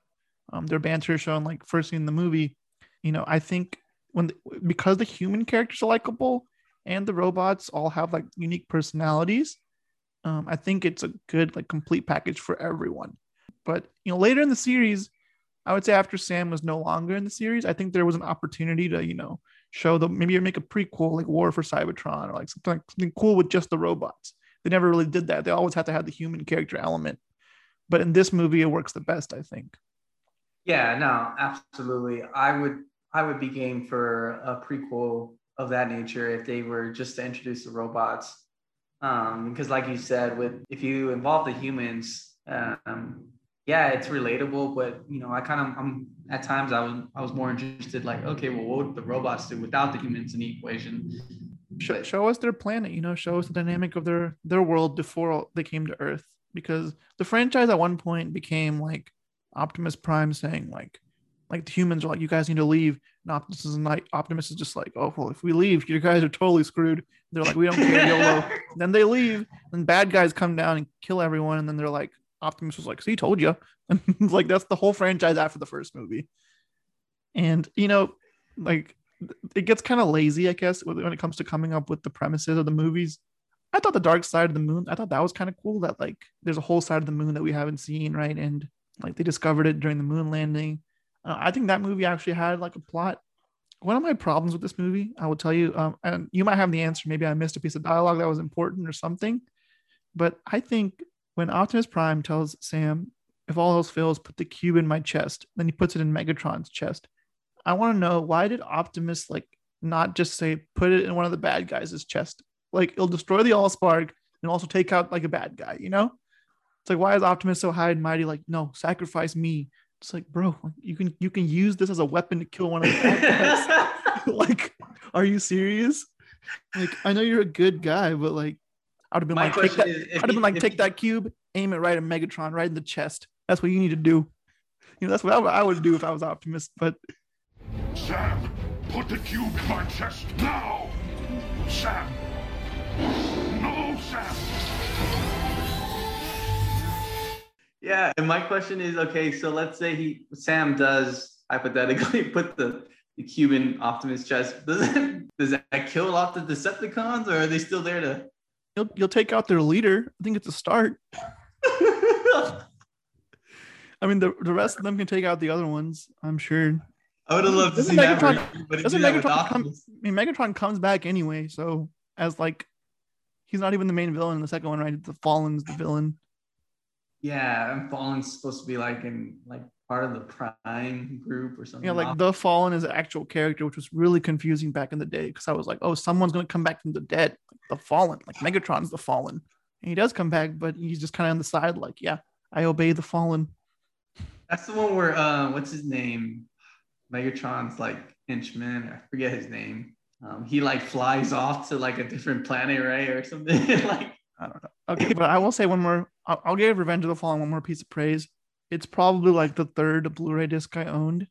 um, their banter shown like first in the movie you know i think when because the human characters are likable and the robots all have like unique personalities um, i think it's a good like complete package for everyone. But you know later in the series i would say after sam was no longer in the series i think there was an opportunity to you know show the maybe make a prequel like war for cybertron or like something, like something cool with just the robots. They never really did that. They always had to have the human character element. But in this movie it works the best i think Yeah, no, absolutely. I would I would be game for a prequel of that nature if they were just to introduce the robots. Um, because like you said, with if you involve the humans, um, yeah, it's relatable, but you know, I kind of I'm at times I was I was more interested like, okay, well, what would the robots do without the humans in the equation? show, show us their planet you know show us the dynamic of their their world before they came to earth because the franchise at one point became like optimus prime saying like like the humans are like you guys need to leave and optimus is like optimus is just like oh well if we leave you guys are totally screwed they're like we don't care YOLO. [LAUGHS] then they leave and bad guys come down and kill everyone and then they're like optimus was like see told you [LAUGHS] and like that's the whole franchise after the first movie and you know like it gets kind of lazy, I guess, when when it comes to coming up with the premises of the movies. I thought the dark side of the moon, I thought that was kind of cool that like there's a whole side of the moon that we haven't seen, right? And like they discovered it during the moon landing. Uh, I think that movie actually had like a plot. One of my problems with this movie, I will tell you, um, and you might have the answer. Maybe I missed a piece of dialogue that was important or something. but I think when Optimus Prime tells Sam, if all else fails, put the cube in my chest, then he puts it in Megatron's chest. I want to know why did Optimus like not just say put it in one of the bad guys' chest? Like it'll destroy the Allspark and also take out like a bad guy, you know? It's like why is Optimus so high and mighty? Like, no, sacrifice me. It's like, bro, you can you can use this as a weapon to kill one of the bad [LAUGHS] [LAUGHS] like, are you serious? Like, I know you're a good guy, but like, I'd have been My like, take that. question is, if I'd have been he- like, take he- that cube, aim it right at Megatron, right in the chest. That's what you need to do. You know, that's what I would do if I was Optimus. But Sam, put the cube in my chest now! Sam! No, Sam! Yeah, and my question is okay, so let's say he Sam does hypothetically [LAUGHS] put the, the cube in Optimus' chest. Does that, does that kill off the Decepticons or are they still there to you'll you'll take out their leader. I think it's a start. [LAUGHS] I mean, the, the rest of them can take out the other ones. I'm sure. I would have loved to Doesn't see that Megatron- version, but Doesn't that Megatron come? I mean, Megatron comes back anyway. So as like, he's not even the main villain in the second one, right? The Fallen's the villain. Yeah, and Fallen's supposed to be like in like part of the Prime group or something. Yeah, like the Fallen is an actual character, which was really confusing back in the day because I was like, oh, someone's gonna come back from the dead, like the Fallen, like Megatron's the Fallen. And he does come back, but he's just kind of on the side, like, yeah, I obey the Fallen. That's the one where uh, what's his name? Megatron's like henchman. I forget his name. Um, he like flies off to like a different planet, right, or something. [LAUGHS] like I don't know. Okay, but I will say one more. I'll, I'll give Revenge of the Fallen one more piece of praise. It's probably like the third Blu-ray disc I owned.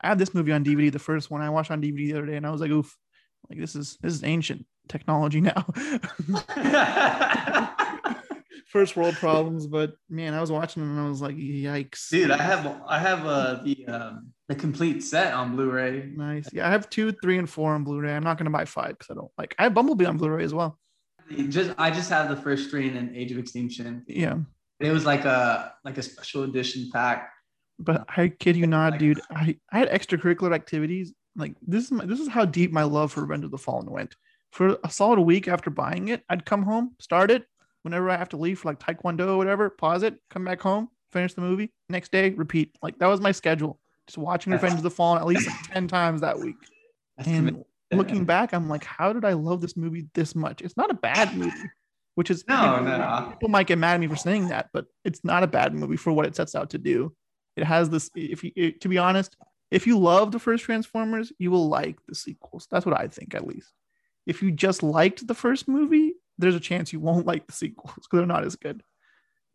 I had this movie on DVD, the first one I watched on DVD the other day, and I was like, oof, like this is this is ancient technology [LAUGHS] now. [LAUGHS] first world problems, but man, I was watching it and I was like, yikes. dude, I have I have uh, the um, the complete set on Blu-ray. Nice. Yeah, I have two, three, and four on Blu-ray. I'm not gonna buy five because I don't like. I have Bumblebee on Blu-ray as well. Just I just had the first three in Age of Extinction. Yeah, It was like a like a special edition pack. but I kid you not, dude. I, I had extracurricular activities. Like this is my, this is how deep my love for Revenge of the Fallen went. For a solid week after buying it, I'd come home, start it. Whenever I have to leave for like Taekwondo or whatever, pause it, come back home, finish the movie. Next day, repeat. Like that was my schedule. Just watching Revenge of the Fallen at least like ten times that week. And looking back, I'm like, how did I love this movie this much? It's not a bad [LAUGHS] movie, which is No, people, no. people might get mad at me for saying that, but it's not a bad movie for what it sets out to do. It has this. If you, it- to be honest, if you love the first Transformers, you will like the sequels. That's what I think, at least. If you just liked the first movie, there's a chance you won't [LAUGHS] like the sequels because they're not as good.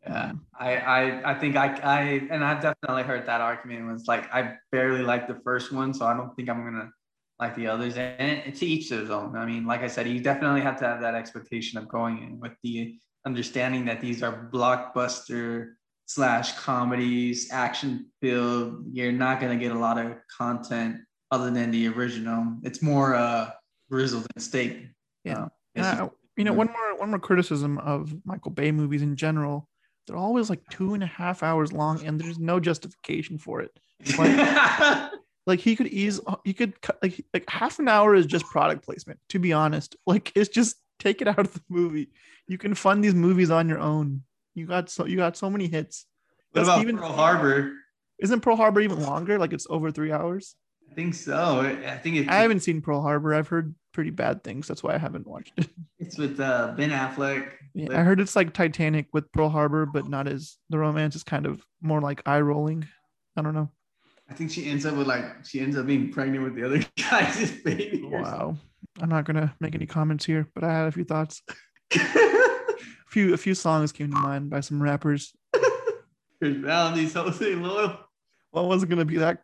Yeah, um, I, I, I think I, I, and I've definitely heard that argument. Was like I barely liked the first one, so I don't think I'm gonna like the others. And it, to each their own. I mean, like I said, you definitely have to have that expectation of going in with the understanding that these are blockbuster slash comedies, action filled. You're not gonna get a lot of content other than the original. It's more uh grizzled than steak. Yeah. Uh, And you know, one more one more criticism of Michael Bay movies in general. They're always like two and a half hours long, and there's no justification for it. [LAUGHS] Like, [LAUGHS] like he could ease, he could cut like like half an hour is just product placement. To be honest, [LAUGHS] like it's just take it out of the movie. You can fund these movies on your own. You got so you got so many hits. What That's about Pearl Harbor? Isn't Pearl Harbor even longer? Like it's over three hours. I think so. I think it's I haven't seen Pearl Harbor. I've heard pretty bad things. That's why I haven't watched it. [LAUGHS] it's with uh, Ben Affleck. Yeah, I heard it's like Titanic with Pearl Harbor, but not as the romance is kind of more like eye rolling. I don't know. I think she ends up with like she ends up being pregnant with the other [LAUGHS] guy's baby. Wow. I'm not gonna make any comments here, but I had a few thoughts. [LAUGHS] a few a few songs came to mind by some rappers. Chris Brown, these hoes loyal. Well, I wasn't gonna be that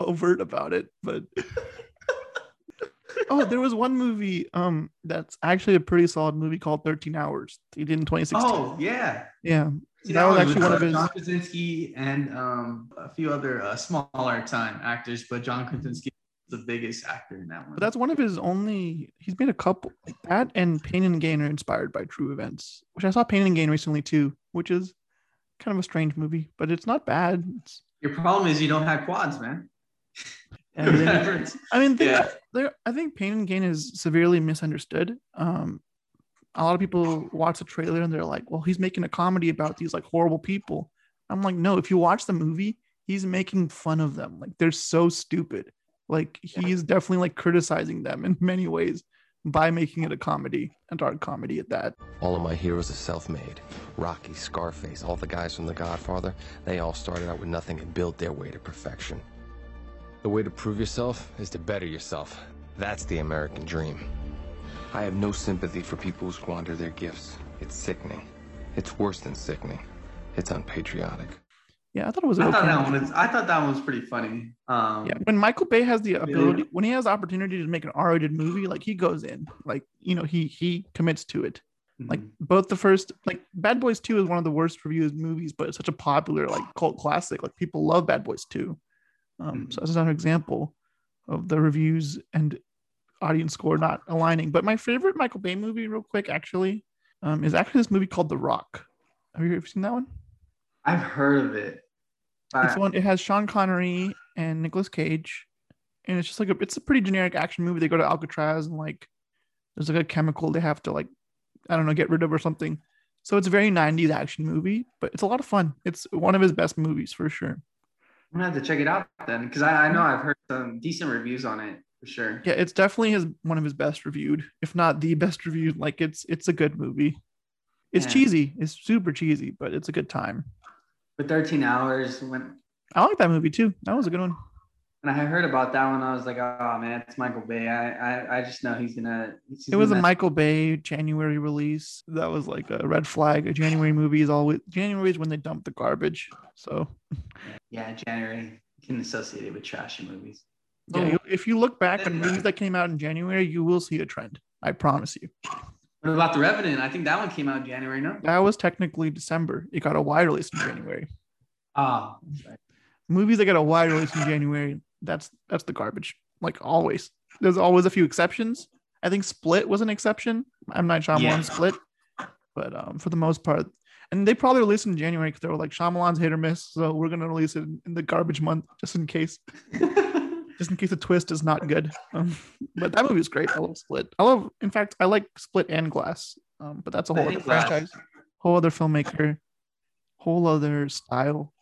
overt about it, but [LAUGHS] oh, there was one movie um that's actually a pretty solid movie called 13 Hours. He did in 2016. Oh yeah. yeah. See, that was actually one of his John Krasinski and um, a few other uh, smaller time actors, but John Krasinski is the biggest actor in that one. But that's one of his only. He's made a couple like that, and Pain and Gain are inspired by true events. Which I saw Pain and Gain recently too, which is kind of a strange movie, but it's not bad. It's, Your problem is you don't have quads, man. [LAUGHS] I mean, think- Yeah. there. I think Pain and Gain is severely misunderstood. Um, a lot of people watch the trailer and they're like, well, he's making a comedy about these like horrible people. I'm like, no, if you watch the movie, he's making fun of them. Like they're so stupid. Like he's definitely like criticizing them in many ways by making it a comedy, a dark comedy at that. All of my heroes are self-made. Rocky, Scarface, all the guys from The Godfather, they all started out with nothing and built their way to perfection. The way to prove yourself is to better yourself. That's the American dream. I have no sympathy for people who squander their gifts. It's sickening. It's worse than sickening. It's unpatriotic. Yeah, I thought it was. I thought that one was. I thought that one was pretty funny. Um, Yeah, when Michael Bay has the ability, when he has the opportunity to make an R-rated movie, like he goes in, like you know, he he commits to it. Like both the first, like Bad Boys Two is one of the worst reviewed movies, but it's such a popular like cult classic. Like people love Bad Boys Two. Um, so that's another example of the reviews and audience score not aligning. But my favorite Michael Bay movie, real quick, actually, um, is actually this movie called The Rock. Have you ever seen that one? I've heard of it. It's one. It has Sean Connery and Nicolas Cage, and it's just like a. It's a pretty generic action movie. They go to Alcatraz and like, there's like a chemical they have to like, I don't know, get rid of or something. So it's a very '90s action movie, but it's a lot of fun. It's one of his best movies for sure. I'm gonna have to check it out then, because I, I know I've heard some decent reviews on it for sure. Yeah, it's definitely his one of his best reviewed, if not the best reviewed. Like it's it's a good movie. It's Yeah. cheesy. It's super cheesy, but it's a good time. For 13 hours, when I like that movie too. That was a good one. And I heard about that one, I was like, oh man, it's Michael Bay. I I, I just know he's gonna. He's It was a gonna- Michael Bay January release. That was like a red flag. A January movie is always January is when they dump the garbage. So Yeah, January. You can associate it with trashy movies. Yeah, you- if you look back on movies that came out in January, you will see a trend. I promise you. What about The Revenant? I think that one came out in January, no? That was technically December. It got a wide release in January. Ah, that's right. Movies that get a wide release in January, that's that's the garbage. Like always. There's always a few exceptions. I think Split was an exception. I'm not Shyamalan Yeah. Split, but um, for the most part, and they probably released in January because they were like Shyamalan's hit or miss, so we're gonna release it in the garbage month just in case, [LAUGHS] just in case the twist is not good. Um, but that movie is great. I love Split. I love, in fact, I like Split and Glass. Um, but that's a whole other franchise, whole other filmmaker, whole other style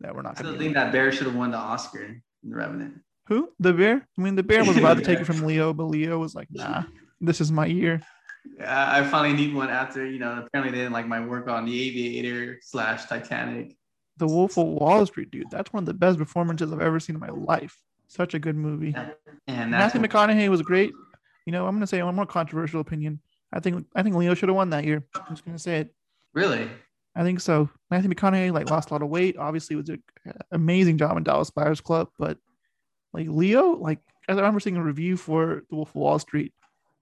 that we're not I still think that Bear should have won the Oscar in The Revenant. Who? The bear? I mean, the bear was about to take it from [LAUGHS] Leo, but Leo was like, nah, this is my year. Yeah, I finally need one after, you know, apparently they didn't like my work on The Aviator slash Titanic. The Wolf of Wall Street, dude. That's one of the best performances I've ever seen in my life. Such a good movie. And Matthew McConaughey was great. You know, I'm gonna say one more controversial opinion. I think I think Leo should have won that year. I'm just gonna say it. really I think so. Matthew McConaughey like lost a lot of weight. Obviously, was an amazing job in Dallas Buyers Club, but like Leo, like I remember seeing a review for The Wolf of Wall Street,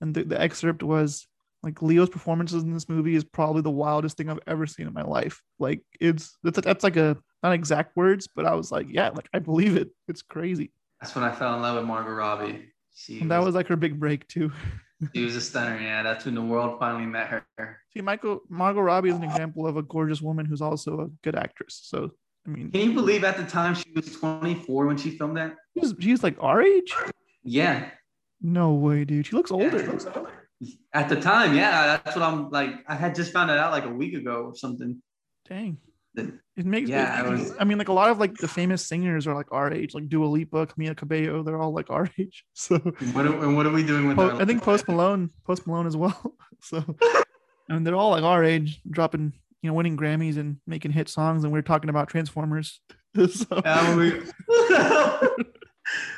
and the, the excerpt was like Leo's performances in this movie is probably the wildest thing I've ever seen in my life. Like it's that's, that's like a not exact words, but I was like, yeah, like I believe it. It's crazy. That's when I fell in love with Margot Robbie. She And that was like her big break too. she was a stunner. Yeah, that's when the world finally met her. See, Michael Margot Robbie is an example of a gorgeous woman who's also a good actress. So I mean, Can you believe at the time she was 24 when she filmed that? she's, she's like our age. Yeah, No way, dude. She looks older. at the time, yeah. That's what I'm like. I had just found it out like a week ago or something. Dang. It makes Yeah, me. I was- I mean, like a lot of like the famous singers are like our age, like Dua Lipa, Camila Cabello. They're all like our [LAUGHS] age. So What are, and what are we doing with Po- I think Post Malone, Post Malone as well. [LAUGHS] So I mean, they're all like our age, dropping, you know, winning Grammys and making hit songs. And we're talking about Transformers. [LAUGHS] so, Yeah, we,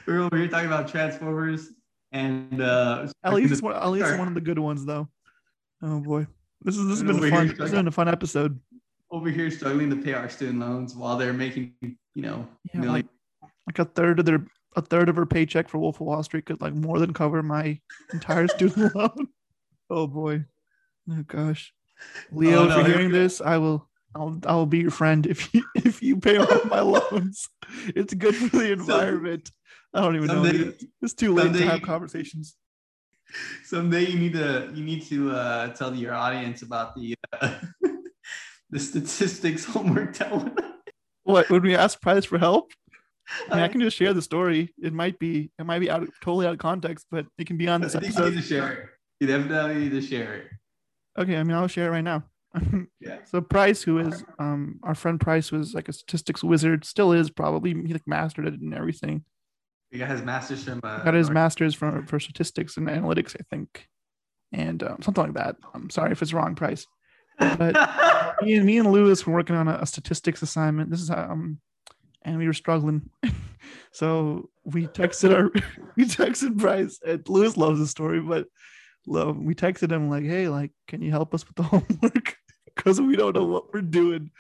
we're over here talking about Transformers and uh at least one, at least one of the good ones, though. Oh boy, this is this has been fun. This has been a fun episode. Over here struggling to pay our student loans while they're making, you know, Yeah, million- like like a third of their a third of her paycheck for Wolf of Wall Street could like more than cover my entire [LAUGHS] student loan. Oh boy. Oh gosh. Leo, Oh, if you're hearing this, I will I'll I'll be your friend if you [LAUGHS] if you pay off my [LAUGHS] loans. It's good for the environment. I don't even know. someday- dude. It's too late to have conversations. someday you need to you need to uh tell your audience about the uh, the statistics [LAUGHS] homework telling. What when we ask Price for help? I, mean, I can just share the story. It might be it might be out of, totally out of context, but it can be on I this think you need to share it. You definitely need to share it. Okay, I mean I'll share it right now. [LAUGHS] Yeah. So Price, who is um our friend Price, was like a statistics wizard, still is probably. He like mastered it and everything. He got his master's from. Uh, Got his master's from for statistics and analytics, I think, and um, something like that. I'm sorry if it's wrong, Price. [LAUGHS] But me and me and Lewis were working on a, a statistics assignment. This is how, um, and we were struggling. [LAUGHS] so we texted our [LAUGHS] we texted Bryce. And Lewis loves the story, but love we texted him like, "Hey, like, can you help us with the [LAUGHS] homework? Because we don't know what we're doing."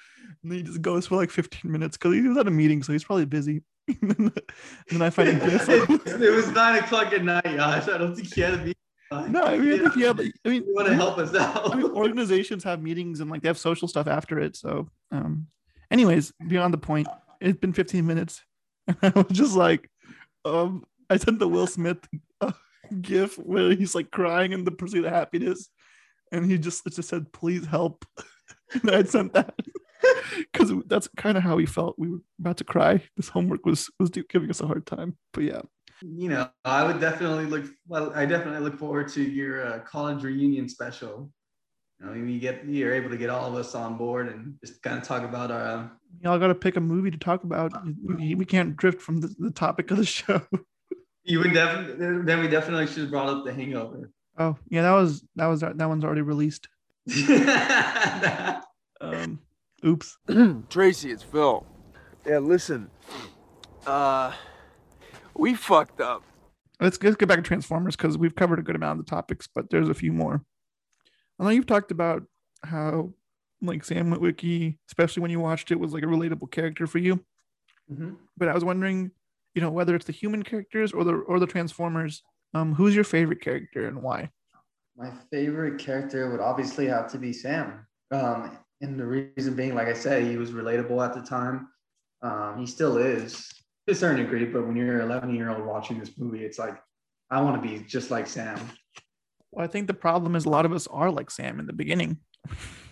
And then he just goes for like 15 minutes because he was at a meeting, so he's probably busy. and then- I find a gif. it was nine o'clock at night, Yash. I don't think he had to be. No, I mean, I think yeah, but I mean, You want to help us out? I mean, organizations have meetings and like they have social stuff after it. So, um, anyways, beyond the point, it's been 15 minutes. [LAUGHS] And I was just like, um, I sent the Will Smith uh, gif where he's like crying in the pursuit of happiness. And he just, just said, please help. [LAUGHS] and I sent that [LAUGHS] because that's kind of how we felt. We were about to cry. This homework was, was giving us a hard time. But yeah. You know, I would definitely look. Well, I definitely look forward to your uh, college reunion special. You know, you get you're able to get all of us on board and just kind of talk about our. Uh, Y'all got to pick a movie to talk about. We, we can't drift from the, the topic of the show. [LAUGHS] you would definitely. Then we definitely should have brought up the Hangover. Oh yeah, that was that was that one's already released. [LAUGHS] um, oops. [CLEARS THROAT] Tracy, it's Phil. Yeah, listen. Uh, we fucked up. Let's let's get back to Transformers because we've covered a good amount of the topics, but there's a few more. I know you've talked about how like Sam Witwicky, especially when you watched it, was like a relatable character for you. Mhm. But I was wondering, you know, whether it's the human characters or the or the Transformers, um, who's your favorite character and why? My favorite character would obviously have to be Sam. Um, and the reason being, like I said, he was relatable at the time. Um, he still is to a certain degree, but when you're an 11 year old watching this movie, it's like, I want to be just like Sam. Well, I think the problem is a lot of us are like Sam in the beginning.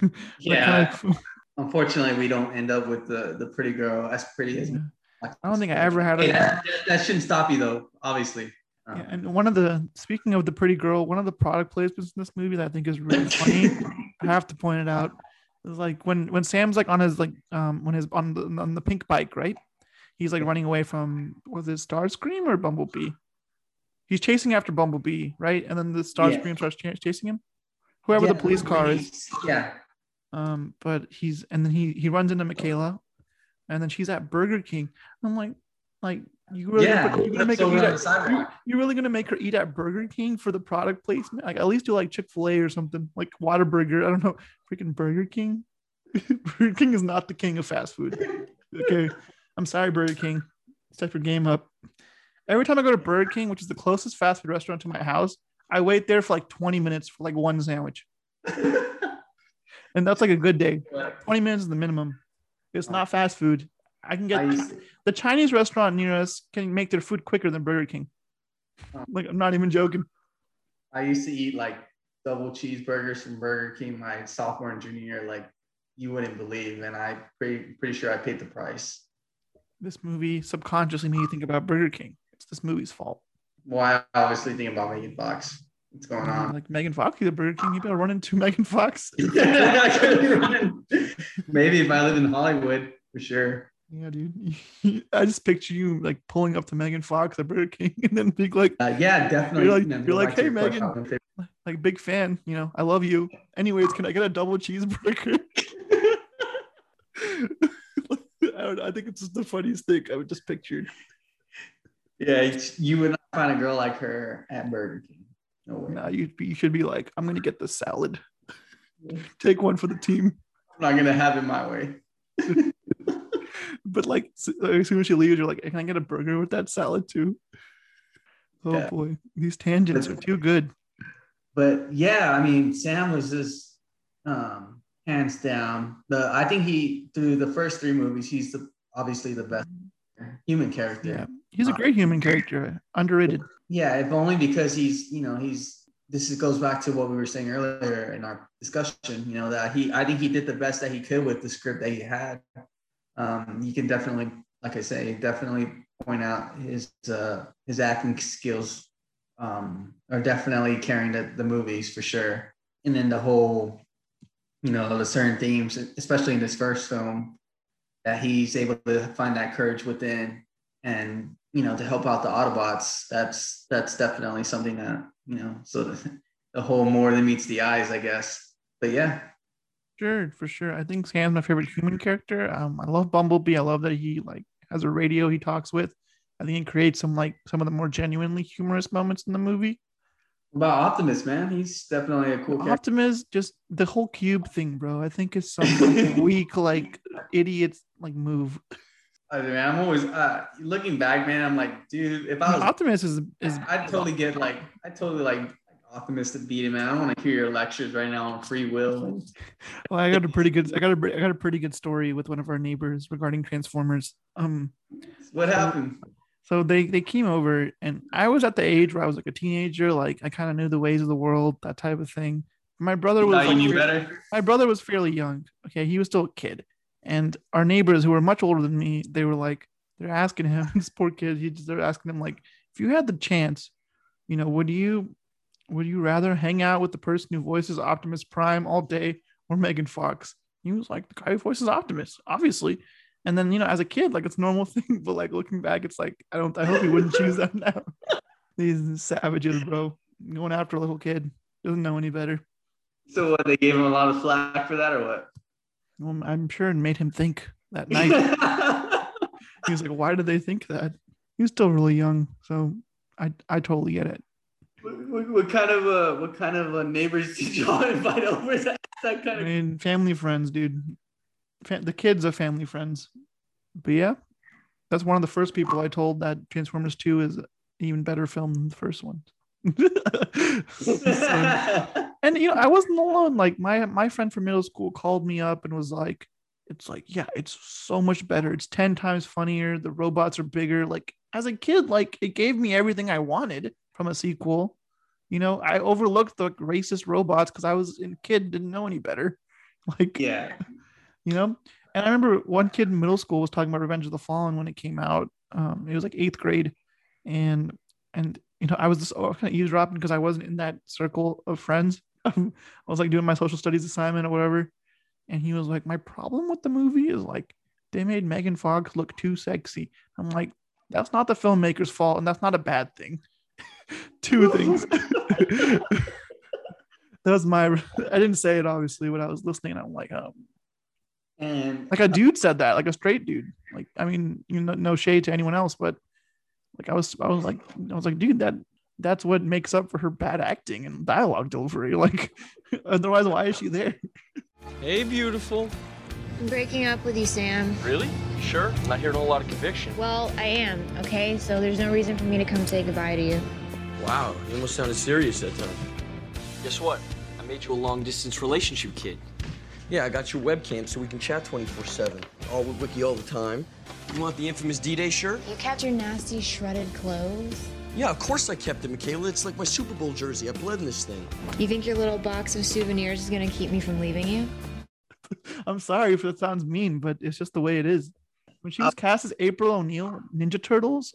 [LAUGHS] Yeah. kind of- [LAUGHS] Unfortunately, we don't end up with the, the pretty girl as pretty as. I don't think I ever had Hey, a. that, that shouldn't stop you, though, obviously. Um, Yeah, and one of the speaking of the pretty girl, one of the product placements in this movie that I think is really funny. [LAUGHS] I have to point it out. Is like when when Sam's like on his like um when his on the on the pink bike, right? He's like running away from was it Starscream or Bumblebee? He's chasing after Bumblebee, right? And then the Starscream Yeah. starts ch- chasing him. Whoever the police car is. Yeah. Um, but he's and then he he runs into Michaela, and then she's at Burger King. I'm like, like you really Yeah, gonna, you're gonna make flips her eat at, you, you're really gonna make her eat at Burger King for the product placement? Like at least do like Chick Fil A or something, like Whataburger. I don't know, freaking Burger King. [LAUGHS] Burger King is not the king of fast food. Okay, I'm sorry, Burger King. Step your game up. Every time I go to Burger King, which is the closest fast food restaurant to my house, I wait there for like 20 minutes for like one sandwich. [LAUGHS] and that's like a good day. 20 minutes is the minimum. It's not fast food. I can get I the Chinese restaurant near us can make their food quicker than Burger King. Uh-huh. Like I'm not even joking. I used to eat like double cheeseburgers from Burger King my sophomore and junior year, like you wouldn't believe. And I pretty pretty sure I paid the price. This movie subconsciously made you think about Burger King. It's this movie's fault. Well, I obviously think about Megan Fox. What's going on? Like Megan Fox, the Burger King, you better run into [LAUGHS] Megan Fox. [LAUGHS] Maybe if I live in Hollywood, for sure. Yeah, dude. [LAUGHS] I just picture you like pulling up to Megan Fox at Burger King and then being like, Uh, yeah, definitely. You're like, you're like hey, Megan, like big fan. You know, I love you. Anyways, can I get a double cheeseburger? I. I think it's just the funniest thing I would just pictured. Yeah, it's- you would not find a girl like her at Burger King. No way. Nah, you you should be like, I'm gonna get the salad. [LAUGHS] Take one for the team. I'm not gonna have it my way. [LAUGHS] But like, as soon as she leaves, you're like, can I get a burger with that salad too? Oh Yeah. boy, these tangents are too good. But yeah, I mean, Sam was just um, hands down. The I think he through the first three movies, he's the obviously the best human character. Yeah, he's a great human character, underrated. Yeah, if only because he's, you know, he's this is, goes back to what we were saying earlier in our discussion, you know, that he I think he did the best that he could with the script that he had. Um, you can definitely, like I say, definitely point out his uh his acting skills um are definitely carrying the, the movies for sure. and then the whole, you know, the certain themes, especially in this first film, that he's able to find that courage within and you know to help out the Autobots. That's that's definitely something that you know. So the, the whole more than meets the eyes, I guess. But yeah, Sure, for sure. I think Sam's my favorite human character. Um, I love Bumblebee. I love that he like has a radio he talks with. I think it creates some like some of the more genuinely humorous moments in the movie. About Optimus, man, he's definitely a cool character. Optimus, just the whole cube thing, bro. I think is some like, [LAUGHS] weak, like idiots like move. I mean, I'm always uh, looking back, man. I'm like, dude, if I was Optimus is is I'd totally get like, I totally like Optimus to beat him, man. I don't want to hear your lectures right now on free will. [LAUGHS] well, I got a pretty good I got a I got a pretty good story with one of our neighbors regarding Transformers. Um What happened? So they they came over and I was at the age where I was like a teenager, like I kind of knew the ways of the world, that type of thing. My brother was you like, knew fair- better? My brother was fairly young. Okay, he was still a kid. And our neighbors who were much older than me, they were like, they're asking him, [LAUGHS] this poor kid, he just they're asking him like, if you had the chance, you know, would you would you rather hang out with the person who voices Optimus Prime all day or Megan Fox? He was like, the guy who voices Optimus, obviously. And then, you know, as a kid, like it's a normal [LAUGHS] thing, but like looking back, it's like, I don't, I hope he wouldn't choose that now. [LAUGHS] These savages, bro, going after a little kid, doesn't know any better. So what? They gave him a lot of flack for that, or what? Well, I'm sure it made him think that [LAUGHS] night. he was like, why did they think that? He was still really young. So I, I totally get it. What, what, what kind of uh, what kind of uh, neighbors did y'all invite over? That, that kind I of mean, family friends, dude. The kids are family friends. But yeah, that's one of the first people I told that Transformers 2 is even better film than the first one. [LAUGHS] So- and you know, I wasn't alone. Like my my friend from middle school called me up and was like, "It's like, yeah, it's so much better. It's ten times funnier. The robots are bigger." Like as a kid, like it gave me everything I wanted from a sequel. You know, I overlooked the racist robots because I was a kid, didn't know any better. [LAUGHS] Like, yeah, you know. And I remember one kid in middle school was talking about Revenge of the Fallen when it came out. Um, it was like eighth grade, and and you know I was just oh, kind of eavesdropping because I wasn't in that circle of friends. [LAUGHS] I was like doing my social studies assignment or whatever, and he was like, "My problem with the movie is like they made Megan Fox look too sexy." I'm like, "That's not the filmmaker's fault, and that's not a bad thing." [LAUGHS] Two [LAUGHS] things. that was my. I didn't say it obviously when I was listening. I'm like, um, and like a dude said that, like a straight dude. Like, I mean, you know, no shade to anyone else, but like I was, I was like, I was like, dude, that that's what makes up for her bad acting and dialogue delivery. [LAUGHS] Like, otherwise, why is she there? Hey, beautiful. I'm breaking up with you, Sam. Really? Sure? I'm not hearing a whole lot of conviction. Well, I am, okay? So there's no reason for me to come say goodbye to you. Wow, you almost sounded serious that time. Guess what? I made you a long distance relationship kid. Yeah, I got your webcam so we can chat 24 7. All Witwicky all the time. You want the infamous D Day shirt? You kept your nasty shredded clothes. Yeah, of course I kept it, Michaela. It's like my Super Bowl jersey. I bled in this thing. You think your little box of souvenirs is gonna keep me from leaving you? [LAUGHS] I'm sorry if that sounds mean, but it's just the way it is. When she was uh, cast as April O'Neil, Ninja Turtles,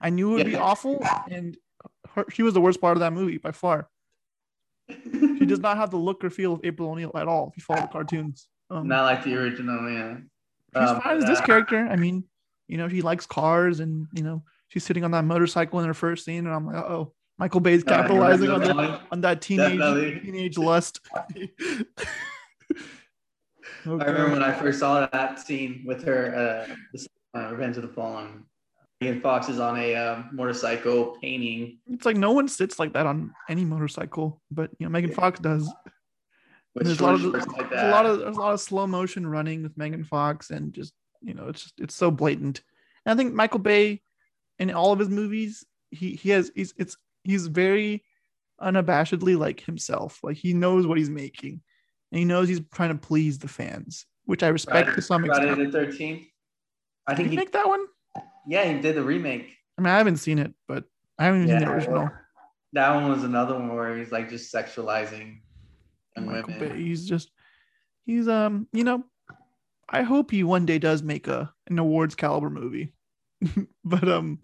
I knew it would be awful, and her, she was the worst part of that movie by far. She does not have the look or feel of April O'Neil at all. If you follow the cartoons, um, not like the original, yeah. she's Um, fine as this uh, character. I mean, you know, she likes cars, and you know, she's sitting on that motorcycle in her first scene, and I'm like, oh, Michael Bay's [LAUGHS] Yeah, capitalizing on that on that teenage Definitely. teenage lust. [LAUGHS] [LAUGHS] I remember when I first saw that scene with her, uh, this, uh, Revenge of the Fallen. Megan Fox is on a uh, motorcycle painting, It's like no one sits like that on any motorcycle, but you know Megan Fox does. There's a lot of like there's a lot of there's a lot of slow motion running with Megan Fox, and just you know it's just it's so blatant. And I think Michael Bay, in all of his movies, he he has he's it's he's very unabashedly like himself. Like he knows what he's making, and he knows he's trying to please the fans, which I respect Friday, to some Friday extent. the Thirteenth. I Did think he he, make that one? Yeah, he did the remake. I mean, I haven't seen it, but I haven't even seen the original. That one was another one where he's like just sexualizing Michael women. Bay. He's just he's um you know I hope he one day does make a an awards caliber movie, [LAUGHS] but um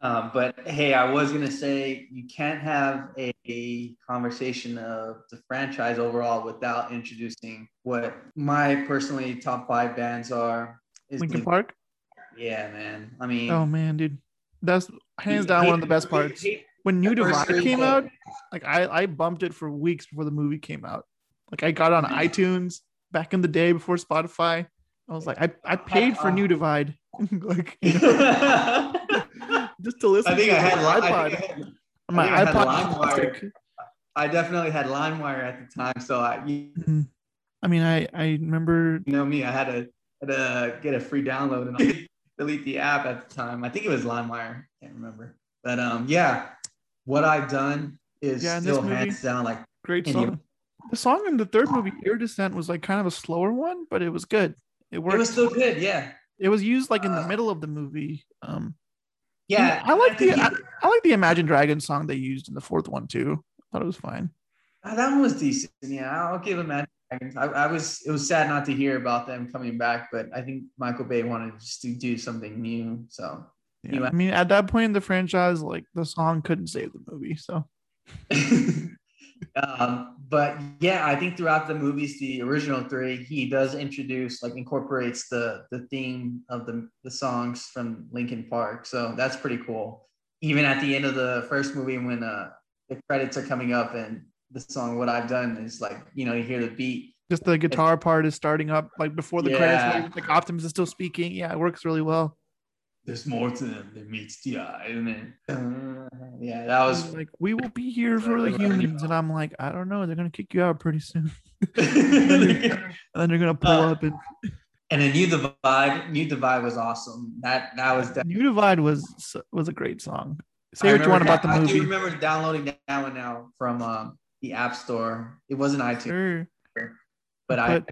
Uh, but hey, I was gonna say you can't have a, a conversation of the franchise overall without introducing what my personally top five bands are. Is Linkin Park. Yeah, man. I mean, Oh man, dude, that's hands Hate- down one of the best parts. hate- When New Divide came out, like I I bumped it for weeks before the movie came out. Like I got on iTunes back in the day before Spotify. I was like, I, I paid for New Divide, [LAUGHS] like [LAUGHS] just to listen. I think to I had, li- my I iPod. think I had, my I think I had iPod LimeWire. [LAUGHS] I definitely had LimeWire at the time, so I, you Mhm. I mean, I I remember You know me, I had to, had to get a free download and delete the app at the time. I think it was LimeWire, I can't remember. But um, yeah, what I've done is Yeah, still movie, hands down like great song. The song in the third movie, Iridescent, was like kind of a slower one, but it was good. It worked. It was still good, yeah. It was used like in the middle of the movie. Um, Yeah, I like the I, I like the Imagine Dragons song they used in the fourth one too. I thought it was fine. Uh, that one was decent. Yeah, I'll give that. I, I was it was sad not to hear about them coming back, but I think Michael Bay wanted just to do something new. So Yeah, I mean, at that point in the franchise, like the song couldn't save the movie. So [LAUGHS] um, but yeah, I think throughout the movies, the original three, he does introduce like incorporates the the theme of the the songs from Linkin Park. So that's pretty cool. Even at the end of the first movie, when uh the credits are coming up and the song "What I've Done" is like, you know, you hear the beat. just the guitar part is starting up like before the Yeah. credits. Like Optimus is still speaking. Yeah, it works really well. There's more to them than meets the eye, and then uh, yeah, that was like we will be here for the humans, and I'm like, I don't know, they're gonna kick you out pretty soon. and [LAUGHS] [LAUGHS] then they're gonna pull Uh, up and And then New Divide, New Divide was awesome. That that was definitely. New Divide was was a great song. Say I what you want about the that- I movie. do remember downloading that one now from um, the App Store. It wasn't iTunes, but I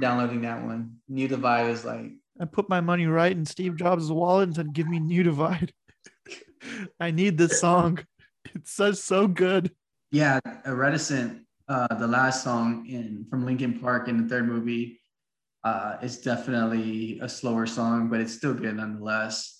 downloading that one. New Divide was like I put my money right in Steve Jobs' wallet and said, "Give me New Divide." [LAUGHS] I need this song. [LAUGHS] It's so so good. yeah, a reticent. Uh, the last song in from Linkin Park in the third movie uh, is definitely a slower song, but it's still good nonetheless.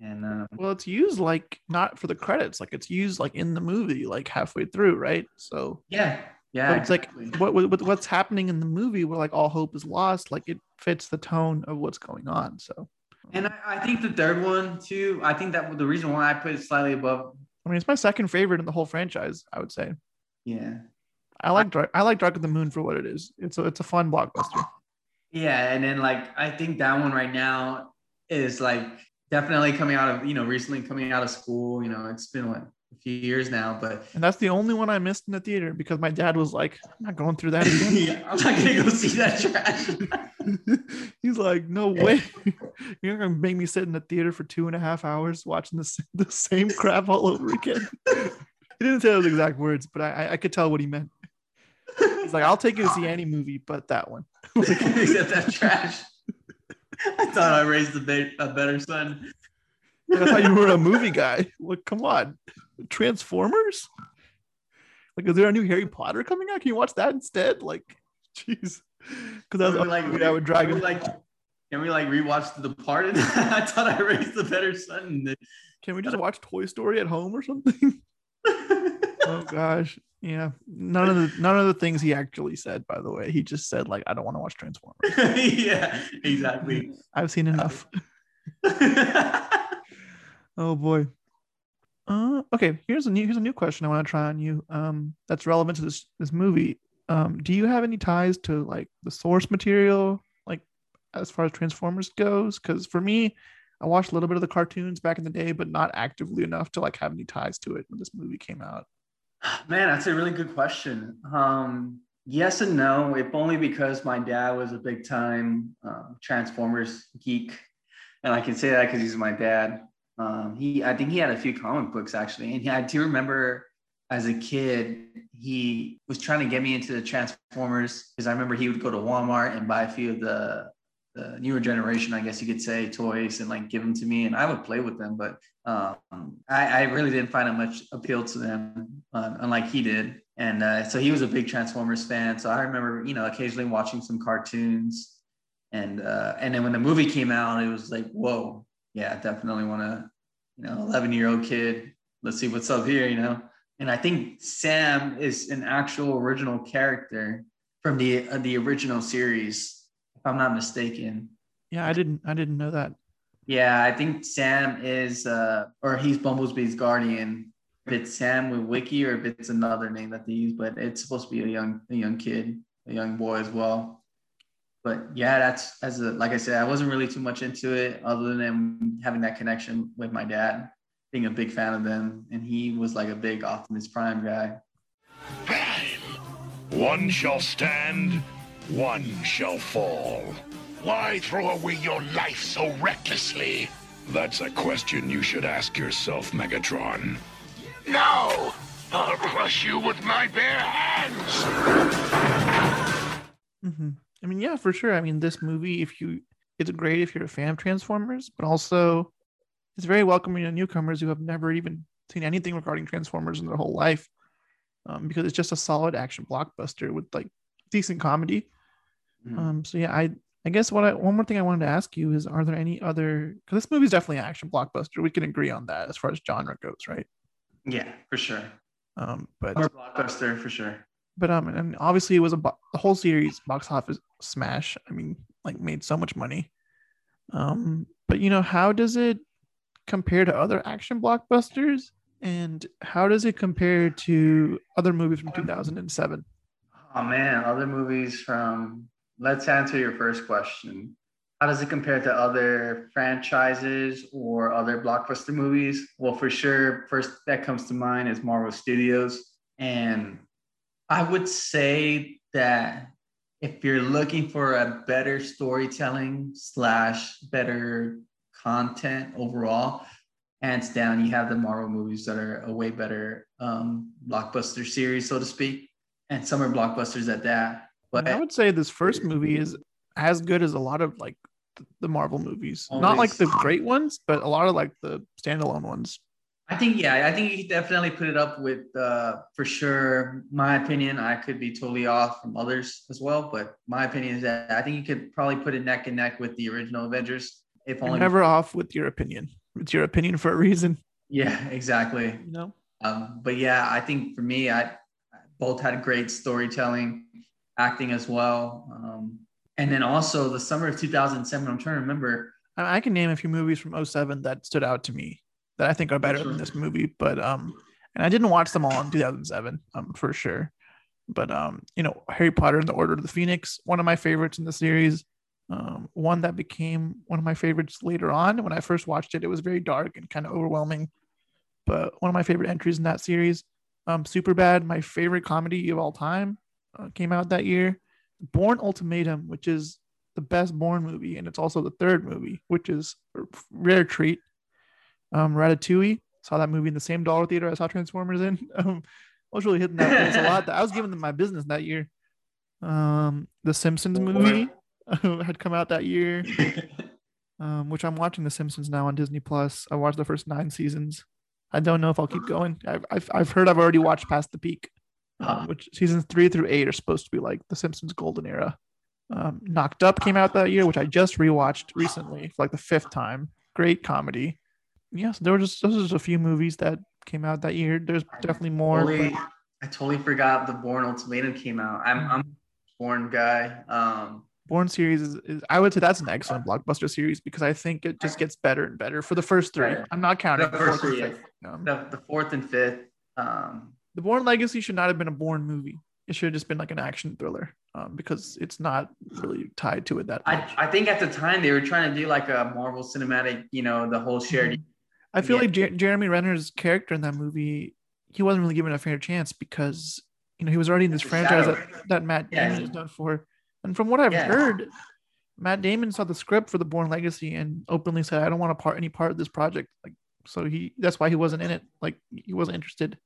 And um, Well, it's used like not for the credits, like it's used like in the movie, like halfway through, right? So yeah, yeah, but it's exactly. like what, what what's happening in the movie where like all hope is lost, like it fits the tone of what's going on. So And I, I think the third one too. I think that the reason why I put it slightly above. I mean, it's my second favorite in the whole franchise. I would say. Yeah. I like Dark. I like Dark of the Moon for what it is. It's a it's a fun blockbuster. Yeah, and then like I think that one right now is like definitely coming out of you know recently coming out of school. You know, it's been what a few years now, but And that's the only one I missed in the theater because my dad was like, "I'm not going through that again." [LAUGHS] Yeah, I'm not gonna go see that trash. [LAUGHS] He's like, "No way! You're gonna make me sit in the theater for two and a half hours watching the [LAUGHS] the same crap all over again." he didn't say those exact words, but I I- I could tell what he meant. He's like, "I'll take you to see any movie, but that one." Except that trash. [LAUGHS] I thought I raised a, be- a better son. [LAUGHS] I thought you were a movie [LAUGHS] guy. Like, come on, Transformers. Like, is there a new Harry Potter coming out? Can you watch that instead? Like, jeez, because I was we, like that would drag can we, like can we like rewatch The Departed? I thought I raised a better son. Can we just watch Toy Story at home or something? Oh gosh, yeah. None of the none of the things he actually said. By the way, he just said like, I don't want to watch Transformers. [LAUGHS] yeah, exactly. [LAUGHS] I've seen enough. [LAUGHS] oh boy. Uh, okay, here's a new here's a new question I want to try on you. Um, that's relevant to this this movie. Um, do you have any ties to like the source material, like as far as Transformers goes? Because for me, I watched a little bit of the cartoons back in the day, but not actively enough to like have any ties to it when this movie came out. Man, that's a really good question. Um, yes and no, if only because my dad was a big time um, Transformers geek, and I can say that because he's my dad. Um, he, I think he had a few comic books actually, and I do remember as a kid he was trying to get me into the Transformers because I remember he would go to Walmart and buy a few of the the newer generation, I guess you could say, toys and like give them to me, and I would play with them. But um, I, I really didn't find much appeal to them, uh, unlike he did. And uh, so he was a big Transformers fan. So I remember, you know, occasionally watching some cartoons, and uh, and then when the movie came out, it was like, whoa, yeah, definitely want to you know, 11 year old kid. Let's see what's up here, you know. And I think Sam is an actual original character from the uh, the original series, I'm not mistaken. Yeah, I didn't I didn't know that. Yeah, I think Sam is, uh, or he's Bumblebee's guardian. If it's Sam Witwicky, or if it's another name that they use, but it's supposed to be a young, a young kid, a young boy as well. But yeah, that's as a like I said, I wasn't really too much into it, other than having that connection with my dad, being a big fan of them, and he was like a big Optimus Prime guy. Prime, One shall stand, one shall fall. Why throw away your life so recklessly? That's a question you should ask yourself, Megatron. No! I'll crush you with my bare hands! Mm-hmm. I mean, yeah, for sure. I mean, this movie, if you, it's great if you're a fan of Transformers, but also it's very welcoming to newcomers who have never even seen anything regarding Transformers in their whole life, um, because it's just a solid action blockbuster with like decent comedy. Mhm. Um, so yeah, I, I guess what I, one more thing I wanted to ask you is, are there any other? Because this movie is definitely an action blockbuster. We can agree on that as far as genre goes, right? Yeah, for sure. Um, but Or blockbuster for sure. but um and obviously it was a bo- the whole series box office smash i mean like made so much money um but you know how does it compare to other action blockbusters and how does it compare to other movies from 2007 Oh man, other movies from. Let's answer your first question. How does it compare to other franchises or other blockbuster movies? Well, for sure, first that comes to mind is Marvel Studios. And I would say that if you're looking for a better storytelling slash better content overall, hands down, you have the Marvel movies that are a way better um, blockbuster series, so to speak, and summer blockbusters at that. But i would say this first movie is as good as a lot of like the marvel movies not like the great ones but a lot of like the standalone ones I think yeah, I think you could definitely put it up with uh, for sure. My opinion, I could be totally off from others as well, but my opinion is that I think you could probably put it neck and neck with the original Avengers. If You're only never off with your opinion it's your opinion for a reason yeah, exactly. you know Um, but yeah, I think for me, I both had great storytelling, acting as well, um, and then also the summer of 2007. I'm trying to remember. I I can name a few movies from 07 that stood out to me that I think are better Sure. than this movie, but um, and I didn't watch them all in 2007, um, for sure. But um, you know, Harry Potter and the Order of the Phoenix, one of my favorites in the series. Um, one that became one of my favorites later on. When I first watched it, it was very dark and kind of overwhelming. But one of my favorite entries in that series, um, Super Bad, my favorite comedy of all time, uh, came out that year. Bourne Ultimatum, which is the best Bourne movie, and it's also the third movie, which is a rare treat. Um, Ratatouille, saw that movie in the same dollar theater I saw Transformers in. [LAUGHS] Um, I was really hitting that place a lot. I was giving them my business that year. Um, the Simpsons movie [LAUGHS] had come out that year, [LAUGHS] um, which I'm watching The Simpsons now on Disney Plus. I watched the first nine seasons. I don't know if I'll keep going. I've, I've, I've heard I've already watched past the peak, um, which seasons three through eight are supposed to be like The Simpsons golden era. Um, Knocked Up came out that year, which I just rewatched recently for like the fifth time. Great comedy. Yes, there were just those are just a few movies that came out that year. There's definitely more. Totally, but- I totally forgot the Bourne Ultimatum came out. I'm I'm a Bourne guy. Um, Bourne series is, is I would say that's an excellent blockbuster series because I think it just gets better and better for the first three. I'm not counting the first fourth and. Um, the, the fourth and fifth. Um, the Bourne Legacy should not have been a Bourne movie. It should have just been like an action thriller um, because it's not really tied to it that much. I, I think at the time they were trying to do like a Marvel cinematic, you know, the whole shared. I feel Yeah. like Jer- Jeremy Renner's character in that movie, he wasn't really given a fair chance because you know he was already in this franchise that, that Matt Yeah. Damon is known for. And from what I've Yeah. heard, Matt Damon saw the script for the Bourne Legacy and openly said, "I don't want to part any part of this project." Like, so he that's why he wasn't in it. Like, he wasn't interested.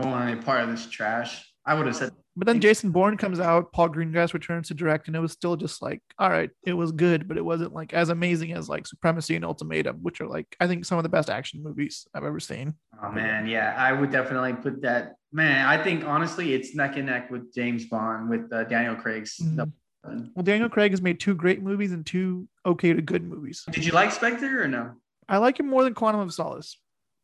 I don't want any part of this trash. I would have said. But then Jason Bourne comes out, Paul Greengrass returns to direct, and it was still just like, all right, it was good, but it wasn't like as amazing as like Supremacy and Ultimatum, which are like I think some of the best action movies I've ever seen. Oh man, yeah, I would definitely put that. Man, I think honestly, it's neck and neck with James Bond with uh, Daniel Craig's. Mhm. Well, Daniel Craig has made two great movies and two okay to good movies. Did you like Spectre or no? I like it more than Quantum of Solace,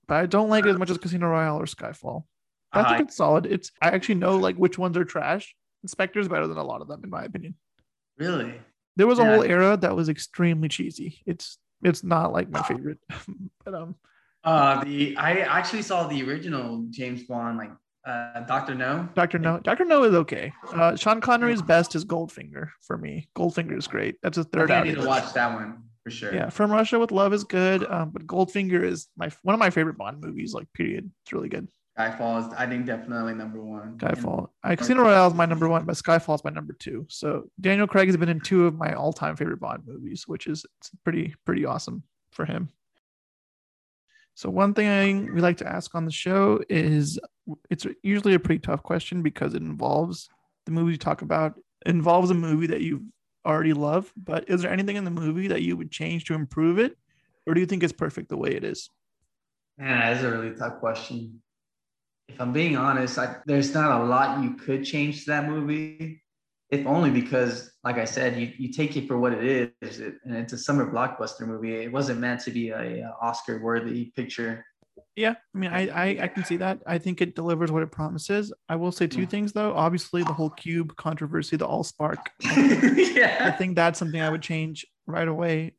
but I don't like it as much as Casino Royale or Skyfall. I think it's solid. It's I actually know like which ones are trash. Inspector's better than a lot of them, in my opinion. Really? There was a Yeah. whole era that was extremely cheesy. It's it's not like my favorite, [LAUGHS] but um, Uh, the I actually saw the original James Bond, like uh, Doctor No. Doctor No, Doctor No is okay. Uh, Sean Connery's best is Goldfinger for me. Goldfinger is great. That's a third think I need to watch that one for sure. Yeah, From Russia with Love is good, um, but Goldfinger is my one of my favorite Bond movies. Like, period. It's really good. Skyfall is, I think, definitely number one. Skyfall. I, Casino Royale is my number one, but Skyfall is my number two. So Daniel Craig has been in two of my all-time favorite Bond movies, which is it's pretty pretty awesome for him. So one thing we like to ask on the show is it's usually a pretty tough question because it involves the movie you talk about involves a movie that you already love. But is there anything in the movie that you would change to improve it, or do you think it's perfect the way it is? Man, that is a really tough question. If I'm being honest, I, there's not a lot you could change to that movie, if only because, like I said, you, you take it for what it is, it, and it's a summer blockbuster movie. It wasn't meant to be a, a Oscar-worthy picture. Yeah, I mean, I, I I can see that. I think it delivers what it promises. I will say two hmm. things though. Obviously, the whole cube controversy, the All Spark. [LAUGHS] yeah, I think that's something I would change right away.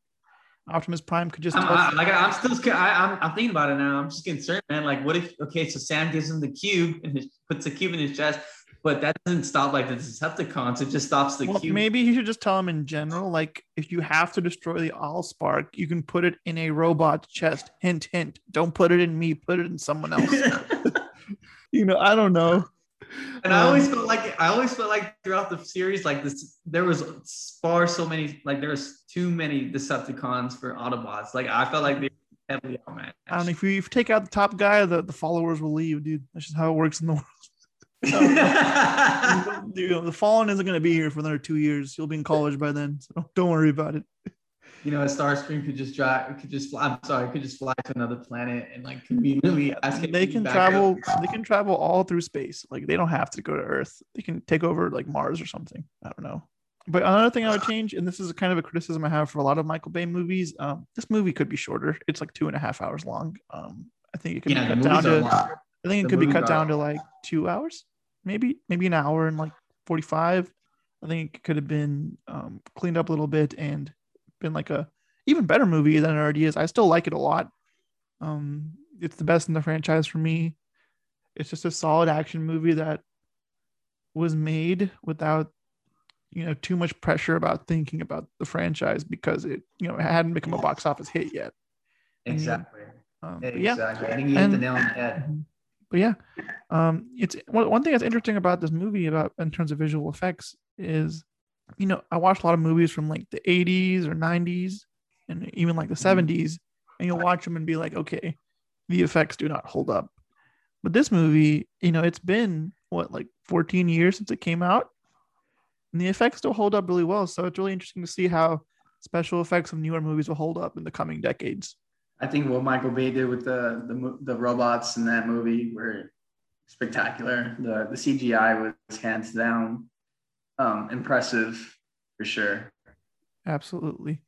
Optimus Prime could just. I'm, I, like I'm still, I, I'm, I'm thinking about it now. I'm just concerned, man. Like, what if? Okay, so Sam gives him the cube and his, puts the cube in his chest, but that doesn't stop like the Decepticons. It just stops the well, cube. maybe you should just tell him in general, like if you have to destroy the All Spark, you can put it in a robot's chest. Hint, hint. Don't put it in me. Put it in someone else. [LAUGHS] [LAUGHS] you know, I don't know. And I always Um, felt like I always felt like throughout the series, like this, there was far so many, like there was too many Decepticons for Autobots. Like I felt like they were heavily outmatched. I don't know if you, if you take out the top guy, the, the followers will leave, dude. That's just how it works in the [LAUGHS] world. [LAUGHS] Dude, the fallen isn't going to be here for another two years. He'll be in college by then, so don't worry about it. You know, a Starscream could just drive, could just fly. I'm sorry, could just fly to another planet and like conveniently ask They can travel. up. They can travel all through space. Like they don't have to go to Earth. They can take over like Mars or something. I don't know. But another thing I would change, and this is kind of a criticism I have for a lot of Michael Bay movies. Um, this movie could be shorter. It's like two and a half hours long. Um, I think it could Yeah, be cut down to. long. I think it The could be cut down to like two hours, maybe maybe an hour and like forty five. I think it could have been um, cleaned up a little bit and been like a even better movie than it already is. I still like it a lot. Um, it's the best in the franchise for me. It's just a solid action movie that was made without you know too much pressure about thinking about the franchise because it you know it hadn't become a box office hit yet. And, Exactly. um, but yeah. Exactly. I think you hit the And- nail on the head. but yeah um it's one, one thing that's interesting about this movie about in terms of visual effects is you know i watched a lot of movies from like the 80s or 90s and even like the mm-hmm. 70s and you'll watch them and be like okay the effects do not hold up. But this movie you know it's been what like 14 years since it came out and the effects still hold up really well. So it's really interesting to see how special effects of newer movies will hold up in the coming decades. I think what Michael Bay did with the the, the robots in that movie were spectacular. The the CGI was hands down um, impressive for sure. Absolutely.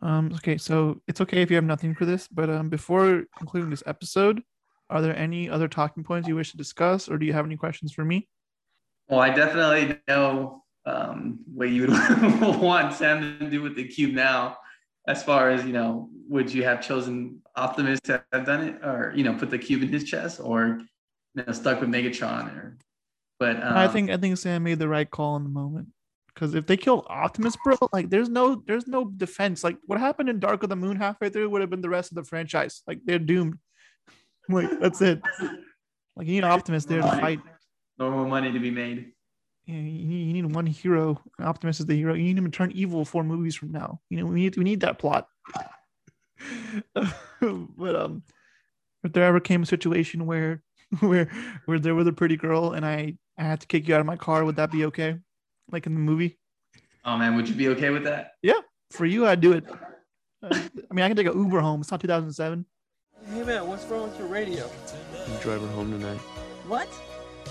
Um, okay, so it's okay if you have nothing for this, but um, before concluding this episode, are there any other talking points you wish to discuss, or do you have any questions for me? Well, I definitely know um, what you would [LAUGHS] want Sam to do with the cube now. As far as you know, would you have chosen Optimus to have done it, or you know, put the cube in his chest, or you know, stuck with Megatron? Or, but um, I think I think Sam made the right call in the moment. Because if they killed Optimus, bro, like there's no there's no defense. Like what happened in Dark of the Moon halfway through would have been the rest of the franchise. Like they're doomed. [LAUGHS] like that's it. Like you need Optimus there to fight. no more money to be made. you, know, you need, you need one hero. Optimus is the hero. You need him to turn evil four movies from now. You know, we need we need that plot. [LAUGHS] but um, if there ever came a situation where [LAUGHS] where where there was a pretty girl and I I had to kick you out of my car, would that be okay? Like in the movie? Oh man, would you be okay with that? Yeah, for you, I'd do it. Uh, I mean, I can take an Uber home. It's not 2007. Hey man, what's wrong with your radio? You drive her home tonight. What?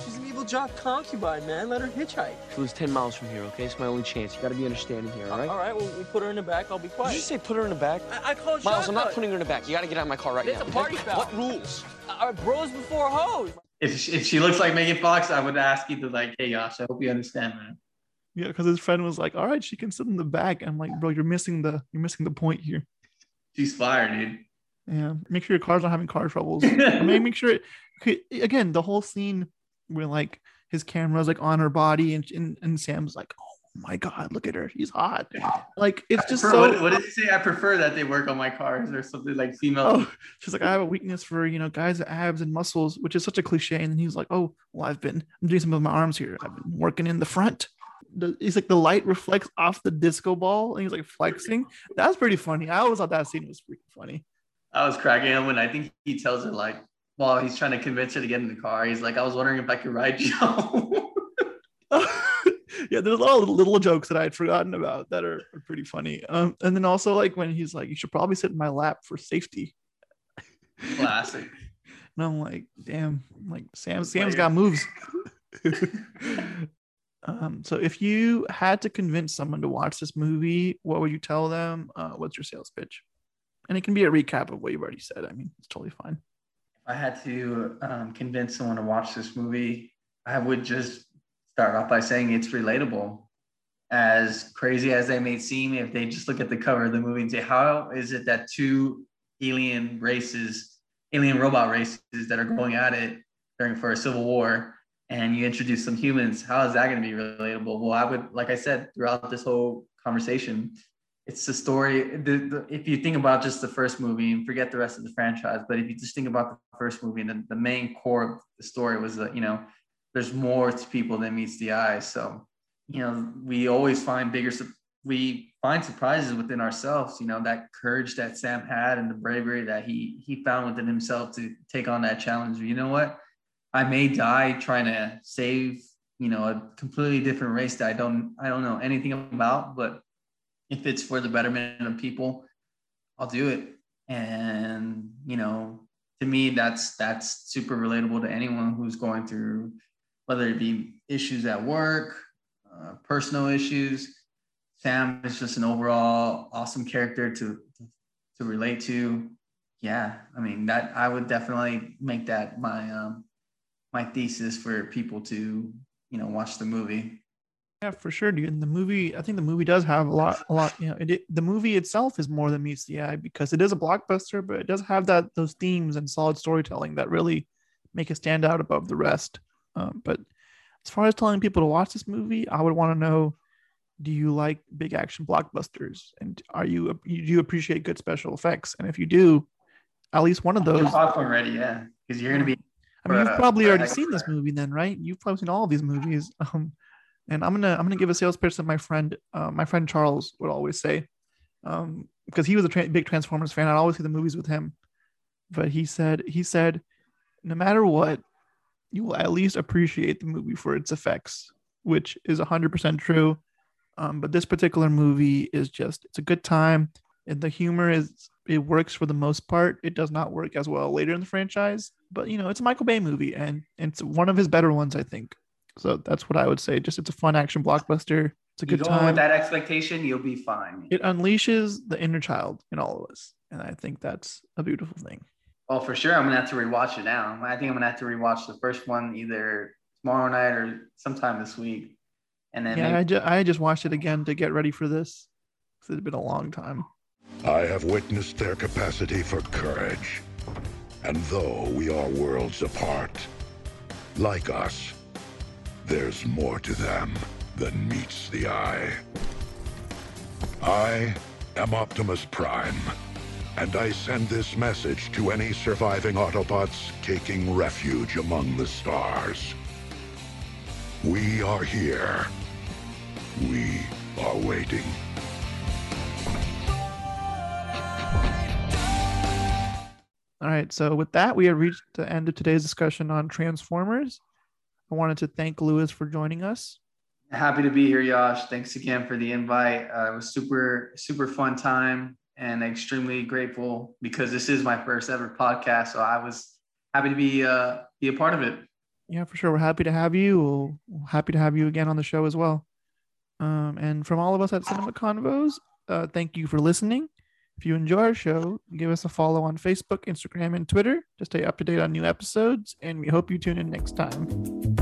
She's an evil jock concubine, man. Let her hitchhike. She lives 10 miles from here, okay? It's my only chance. You gotta be understanding here, all right? All right, well, we'll put her in the back. I'll be quiet. Did you say put her in the back? I, I called Miles, I'm not putting her in the back. You gotta get out of my car right It's now. a party foul. What rules? All right, bros before hoes. If she, if she looks like Megan Fox, I would ask you to like, hey Josh, I hope you understand, man. Yeah, because his friend was like, "All right, she can sit in the back." I'm like, "Bro, you're missing the you're missing the point here." She's fire, dude. Yeah, make sure your car's not having car troubles. [LAUGHS] I mean, make sure. Okay, again, the whole scene where like his camera's like on her body, and and, and Sam's like, "Oh my god, look at her, she's hot." Like it's just Prefer- so. what, what did he say? I prefer that they work on my cars or something like female. Oh, she's like, I have a weakness for you know guys with abs and muscles, which is such a cliche. And then he was like, Oh, well, I've been I'm doing some of my arms here. I've been working in the front. The, he's like the light reflects off the disco ball, and he's like flexing. That's pretty funny. I always thought that scene was freaking funny. I was cracking him when I think he tells her like, while he's trying to convince her to get in the car, he's like, I was wondering if I could ride you. [LAUGHS] home." yeah, there's a lot of little jokes that I had forgotten about that are, are pretty funny. Um, and then also like when he's like, "You should probably sit in my lap for safety," Classic. [LAUGHS] and I'm like, "Damn!" Like Sam, Sam's got moves. [LAUGHS] um, so if you had to convince someone to watch this movie, what would you tell them? Uh, what's your sales pitch? And it can be a recap of what you've already said. I mean, it's totally fine. If I had to um, convince someone to watch this movie, I would just start off by saying it's relatable. As crazy as they may seem, if they just look at the cover of the movie and say, how is it that two alien races, alien robot races that are going at it during for a civil war, and you introduce some humans, how is that going to be relatable? Well, I would, like I said, throughout this whole conversation, it's the story. The, the, if you think about just the first movie and forget the rest of the franchise, but if you just think about the first movie, the, the main core of the story was that, you know, there's more to people than meets the eye. So, you know, we always find bigger, we find surprises within ourselves, you know, that courage that Sam had and the bravery that he, he found within himself to take on that challenge. You know what? I may die trying to save, you know, a completely different race that I don't, I don't know anything about, but if it's for the betterment of people, I'll do it. And you know, to me, that's that's super relatable to anyone who's going through, whether it be issues at work, uh, personal issues. Sam is just an overall awesome character to to relate to. Yeah, I mean that I would definitely make that my um, my thesis for people to you know watch the movie. Yeah, for sure, dude. And the movie, I think the movie does have a lot, a lot. You know, it, the movie itself is more than meets the eye because it is a blockbuster, but it does have that those themes and solid storytelling that really make it stand out above the rest. Um, but as far as telling people to watch this movie, I would want to know: Do you like big action blockbusters, and are you do you appreciate good special effects? And if you do, at least one of those. Your popcorn ready, yeah, because you're gonna be. I mean, you've probably already seen this movie, then, right? You've probably seen all of these movies. [LAUGHS] Um, and I'm gonna I'm gonna give a sales pitch that my friend uh, my friend Charles would always say, um, because he was a tra- big Transformers fan. I'd always see the movies with him. But he said he said, no matter what, you will at least appreciate the movie for its effects, which is 100% true. Um, but this particular movie is just it's a good time, and the humor is it works for the most part. It does not work as well later in the franchise, but you know it's a Michael Bay movie, and it's one of his better ones, I think. So that's what I would say. Just it's a fun action blockbuster. It's a You good time. with that expectation, you'll be fine. It unleashes the inner child in all of us, and I think that's a beautiful thing. Oh, for sure. I'm gonna have to rewatch it now. I think I'm gonna have to rewatch the first one either tomorrow night or sometime this week. And then Yeah, maybe- I, ju- I just watched it again to get ready for this. 'cause It's been a long time. I have witnessed their capacity for courage. And though we are worlds apart, like us, there's more to them than meets the eye. I am Optimus Prime, and I send this message to any surviving Autobots taking refuge among the stars. We are here. We are waiting. All right. So with that, we have reached the end of today's discussion on Transformers. I wanted to thank Lewis for joining us. happy to be here, Josh. Thanks again for the invite. Uh, it was super, super fun time and extremely grateful because this is my first ever podcast. So I was happy to be uh, be a part of it. Yeah, for sure. We're happy to have you. We're happy to have you again on the show as well. Um, and from all of us at Cinema Convos, uh, thank you for listening. If you enjoy our show, give us a follow on Facebook, Instagram, and Twitter to stay up to date on new episodes. And we hope you tune in next time.